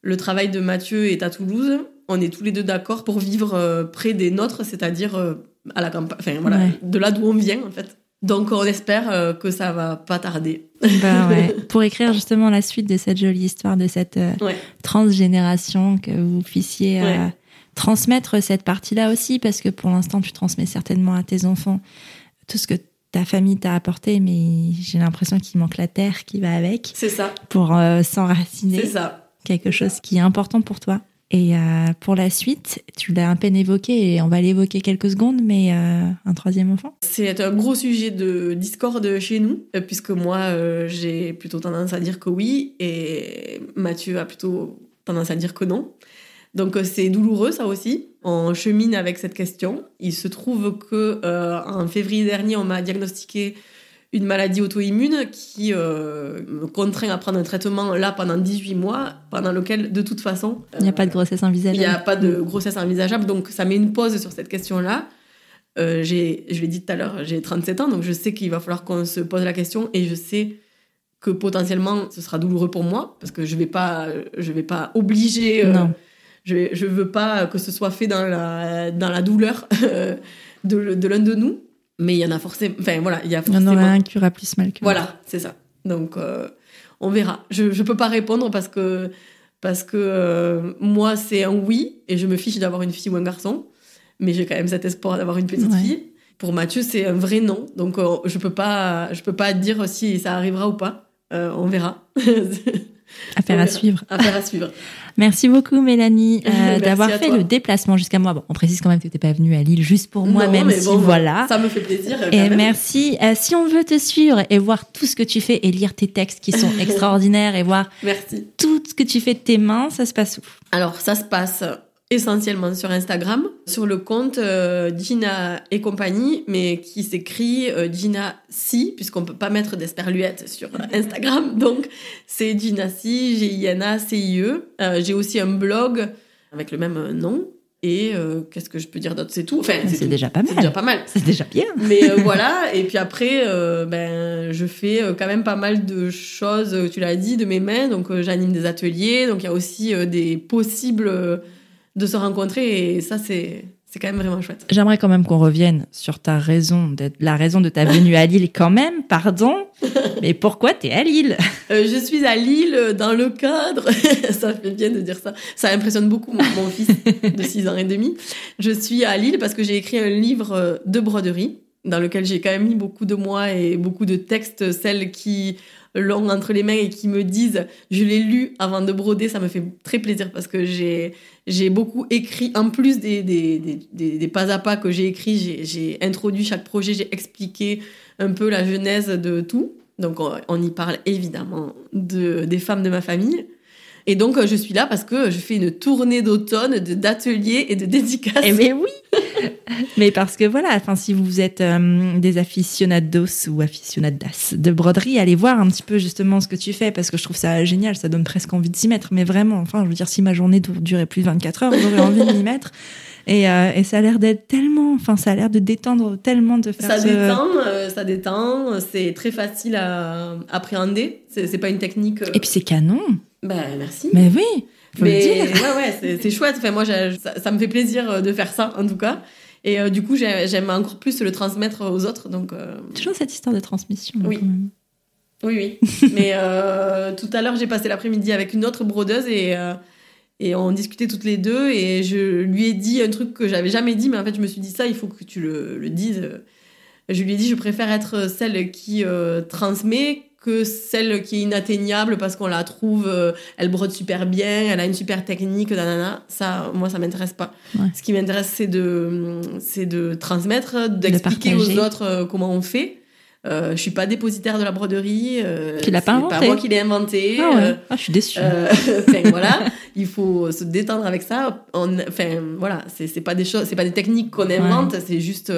le travail de Mathieu est à Toulouse, on est tous les deux d'accord pour vivre euh, près des nôtres, c'est-à-dire euh, à la campagne, enfin voilà, Ouais. de là d'où on vient en fait. Donc on espère euh, que ça va pas tarder. Ouais. Pour écrire justement la suite de cette jolie histoire, de cette Ouais. transgénération, que vous puissiez euh, transmettre cette partie-là aussi, parce que pour l'instant, tu transmets certainement à tes enfants tout ce que ta famille t'a apporté, mais j'ai l'impression qu'il manque la terre qui va avec C'est ça, pour euh, s'enraciner. c'est ça. Quelque chose qui est important pour toi. Et euh, pour la suite, tu l'as un peine évoqué et on va l'évoquer quelques secondes, mais euh, un troisième enfant C'est un gros sujet de discorde chez nous, euh, puisque moi, j'ai plutôt tendance à dire que oui, et Mathieu a plutôt tendance à dire que non. Donc c'est douloureux, ça aussi. On chemine avec cette question. Il se trouve que en février dernier, on m'a diagnostiqué une maladie auto-immune qui euh, me contraint à prendre un traitement là pendant 18 mois, pendant lequel, de toute façon, Il n'y a pas de grossesse il envisageable. n'y a pas de grossesse envisageable, donc ça met une pause sur cette question-là. Euh, je l'ai dit tout à l'heure, j'ai 37 ans, donc je sais qu'il va falloir qu'on se pose la question et je sais que potentiellement ce sera douloureux pour moi parce que je vais pas, je vais pas obliger. euh, Non. je, je veux pas que ce soit fait dans la, dans la douleur euh, de, de l'un de nous, mais il y en a forcément. Enfin voilà, il y a Il y en forcément. aura un qui aura plus mal que. Voilà, c'est ça. Donc, euh, on verra. Je je peux pas répondre parce que, parce que euh, moi, c'est un oui et je me fiche d'avoir une fille ou un garçon. Mais j'ai quand même cet espoir d'avoir une petite Ouais. fille. Pour Mathieu, c'est un vrai non. Donc, euh, je peux pas, je peux pas dire si ça arrivera ou pas. On verra. Affaire à suivre. Affaire à suivre. Merci beaucoup, Mélanie, euh, d'avoir fait toi. le déplacement jusqu'à moi. Bon, on précise quand même que tu n'étais pas venue à Lille juste pour moi, Non, même mais si bon, voilà. Ça me fait plaisir. Et même. merci. Euh, si on veut te suivre et voir tout ce que tu fais et lire tes textes qui sont extraordinaires et voir Merci. tout ce que tu fais de tes mains, ça se passe où? Alors, ça se passe essentiellement sur Instagram, sur le compte euh, Gina et compagnie, mais qui s'écrit euh, Gina Si, puisqu'on peut pas mettre d'esperluette sur Instagram. Donc, c'est Gina Si, G-I-N-A-C-I-E. Euh, J'ai aussi un blog avec le même nom. Et euh, qu'est-ce que je peux dire d'autre? C'est tout. Enfin, C'est déjà pas C'est déjà mal. pas mal. C'est déjà bien. Mais euh, voilà, et puis après, euh, ben, je fais euh, quand même pas mal de choses, euh, tu l'as dit, de mes mains. Donc euh, j'anime des ateliers, donc il y a aussi euh, des possibles euh, de se rencontrer, et ça, c'est c'est quand même vraiment chouette. J'aimerais quand même qu'on revienne sur ta raison, d'être- la raison de ta venue à Lille quand même, pardon. Mais pourquoi t'es à Lille? Euh, je suis à Lille euh, dans le cadre, ça fait bien de dire ça, ça impressionne beaucoup mon, mon fils de 6 ans et demi. Je suis à Lille parce que j'ai écrit un livre euh, de broderie dans lequel j'ai quand même mis beaucoup de moi et beaucoup de textes, celles qui l'ont entre les mains et qui me disent je l'ai lu avant de broder, ça me fait très plaisir parce que j'ai j'ai beaucoup écrit, en plus des, des, des, des, des pas à pas que j'ai écrit, j'ai- j'ai introduit chaque projet, j'ai expliqué un peu la genèse de tout. Donc on, on y parle évidemment de, des femmes de ma famille. Et donc je suis là parce que je fais une tournée d'automne de- d'ateliers et de dédicaces. Eh mais oui Mais parce que voilà, enfin, si vous êtes euh, des aficionados ou aficionadas de broderie, allez voir un petit peu justement ce que tu fais parce que je trouve ça génial, ça donne presque envie de s'y mettre. Mais vraiment, enfin, je veux dire, si ma journée dur- durait plus de 24 heures, j'aurais envie de m'y mettre. Et, euh, et ça a l'air d'être tellement, enfin, ça a l'air de détendre tellement de faire Ça ce- détend, euh, ça détend, c'est très facile à appréhender. C'est pas une technique. Et puis c'est canon. Ben merci. Mais oui, faut Mais le dire. ouais, ouais, c'est- chouette. Enfin, moi, ça, ça me fait plaisir euh, de faire ça, en tout cas. Et euh, du coup, j'ai- j'aime encore plus le transmettre aux autres. Donc, euh, Toujours cette histoire de transmission. Oui. quand même. oui, oui. Mais euh, tout à l'heure, j'ai passé l'après-midi avec une autre brodeuse et, et on discutait toutes les deux. Et je lui ai dit un truc que j'avais jamais dit, mais en fait, je me suis dit ça, il faut que tu le, le dises. Je lui ai dit, je préfère être celle qui transmet que celle qui est inatteignable parce qu'on la trouve, euh, elle brode super bien, elle a une super technique, nanana. Ça, moi, ça m'intéresse pas. Ouais. Ce qui m'intéresse, c'est de, c'est de transmettre, d'expliquer aux autres euh, comment on fait. Euh, je suis pas dépositaire de la broderie. Euh, Tu l'as pas c'est inventé. pas moi qui l'ai inventé. Ah ouais. Euh, Ah, je suis déçue. enfin, voilà, il faut se détendre avec ça. On- Enfin, voilà, c'est pas des choses, c'est pas des techniques qu'on invente, c'est juste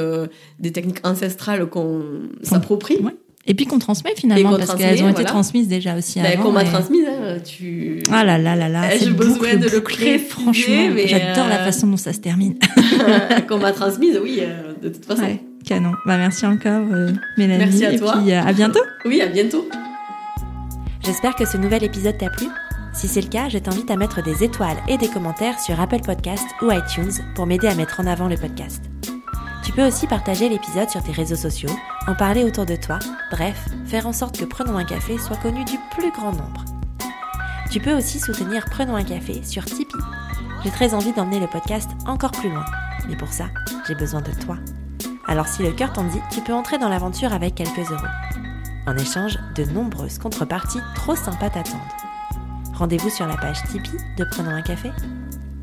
des techniques ancestrales qu'on s'approprie. Ouais. Et puis qu'on transmet finalement, parce qu'elles ont été voilà. transmises déjà aussi avant. qu'on m'a et- transmise, hein, tu. Ah là là là là, Eh, cette j'ai besoin boucle de le bouclée, préciser, franchement, j'adore la euh, façon dont ça se termine. qu'on m'a transmise, oui, euh, de toute façon. Ouais, canon. Bah merci encore, euh, Mélanie. Merci à et toi. puis euh, à bientôt. Oui, à bientôt. J'espère que ce nouvel épisode t'a plu. Si c'est le cas, je t'invite à mettre des étoiles et des commentaires sur Apple Podcast ou iTunes pour m'aider à mettre en avant le podcast. Tu peux aussi partager l'épisode sur tes réseaux sociaux, en parler autour de toi, bref, faire en sorte que Prenons un café soit connu du plus grand nombre. Tu peux aussi soutenir Prenons un café sur Tipeee. J'ai très envie d'emmener le podcast encore plus loin, mais pour ça, j'ai besoin de toi. Alors si le cœur t'en dit, tu peux entrer dans l'aventure avec quelques euros. En échange, de nombreuses contreparties trop sympas t'attendent. Rendez-vous sur la page Tipeee de Prenons un café.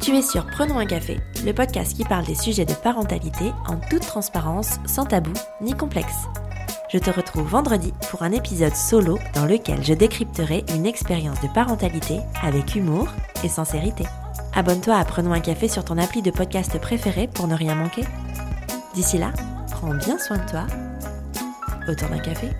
Tu es sur Prenons un café, le podcast qui parle des sujets de parentalité en toute transparence, sans tabou ni complexe. Je te retrouve vendredi pour un épisode solo dans lequel je décrypterai une expérience de parentalité avec humour et sincérité. Abonne-toi à Prenons un café sur ton appli de podcast préféré pour ne rien manquer. D'ici là, prends bien soin de toi autour d'un café.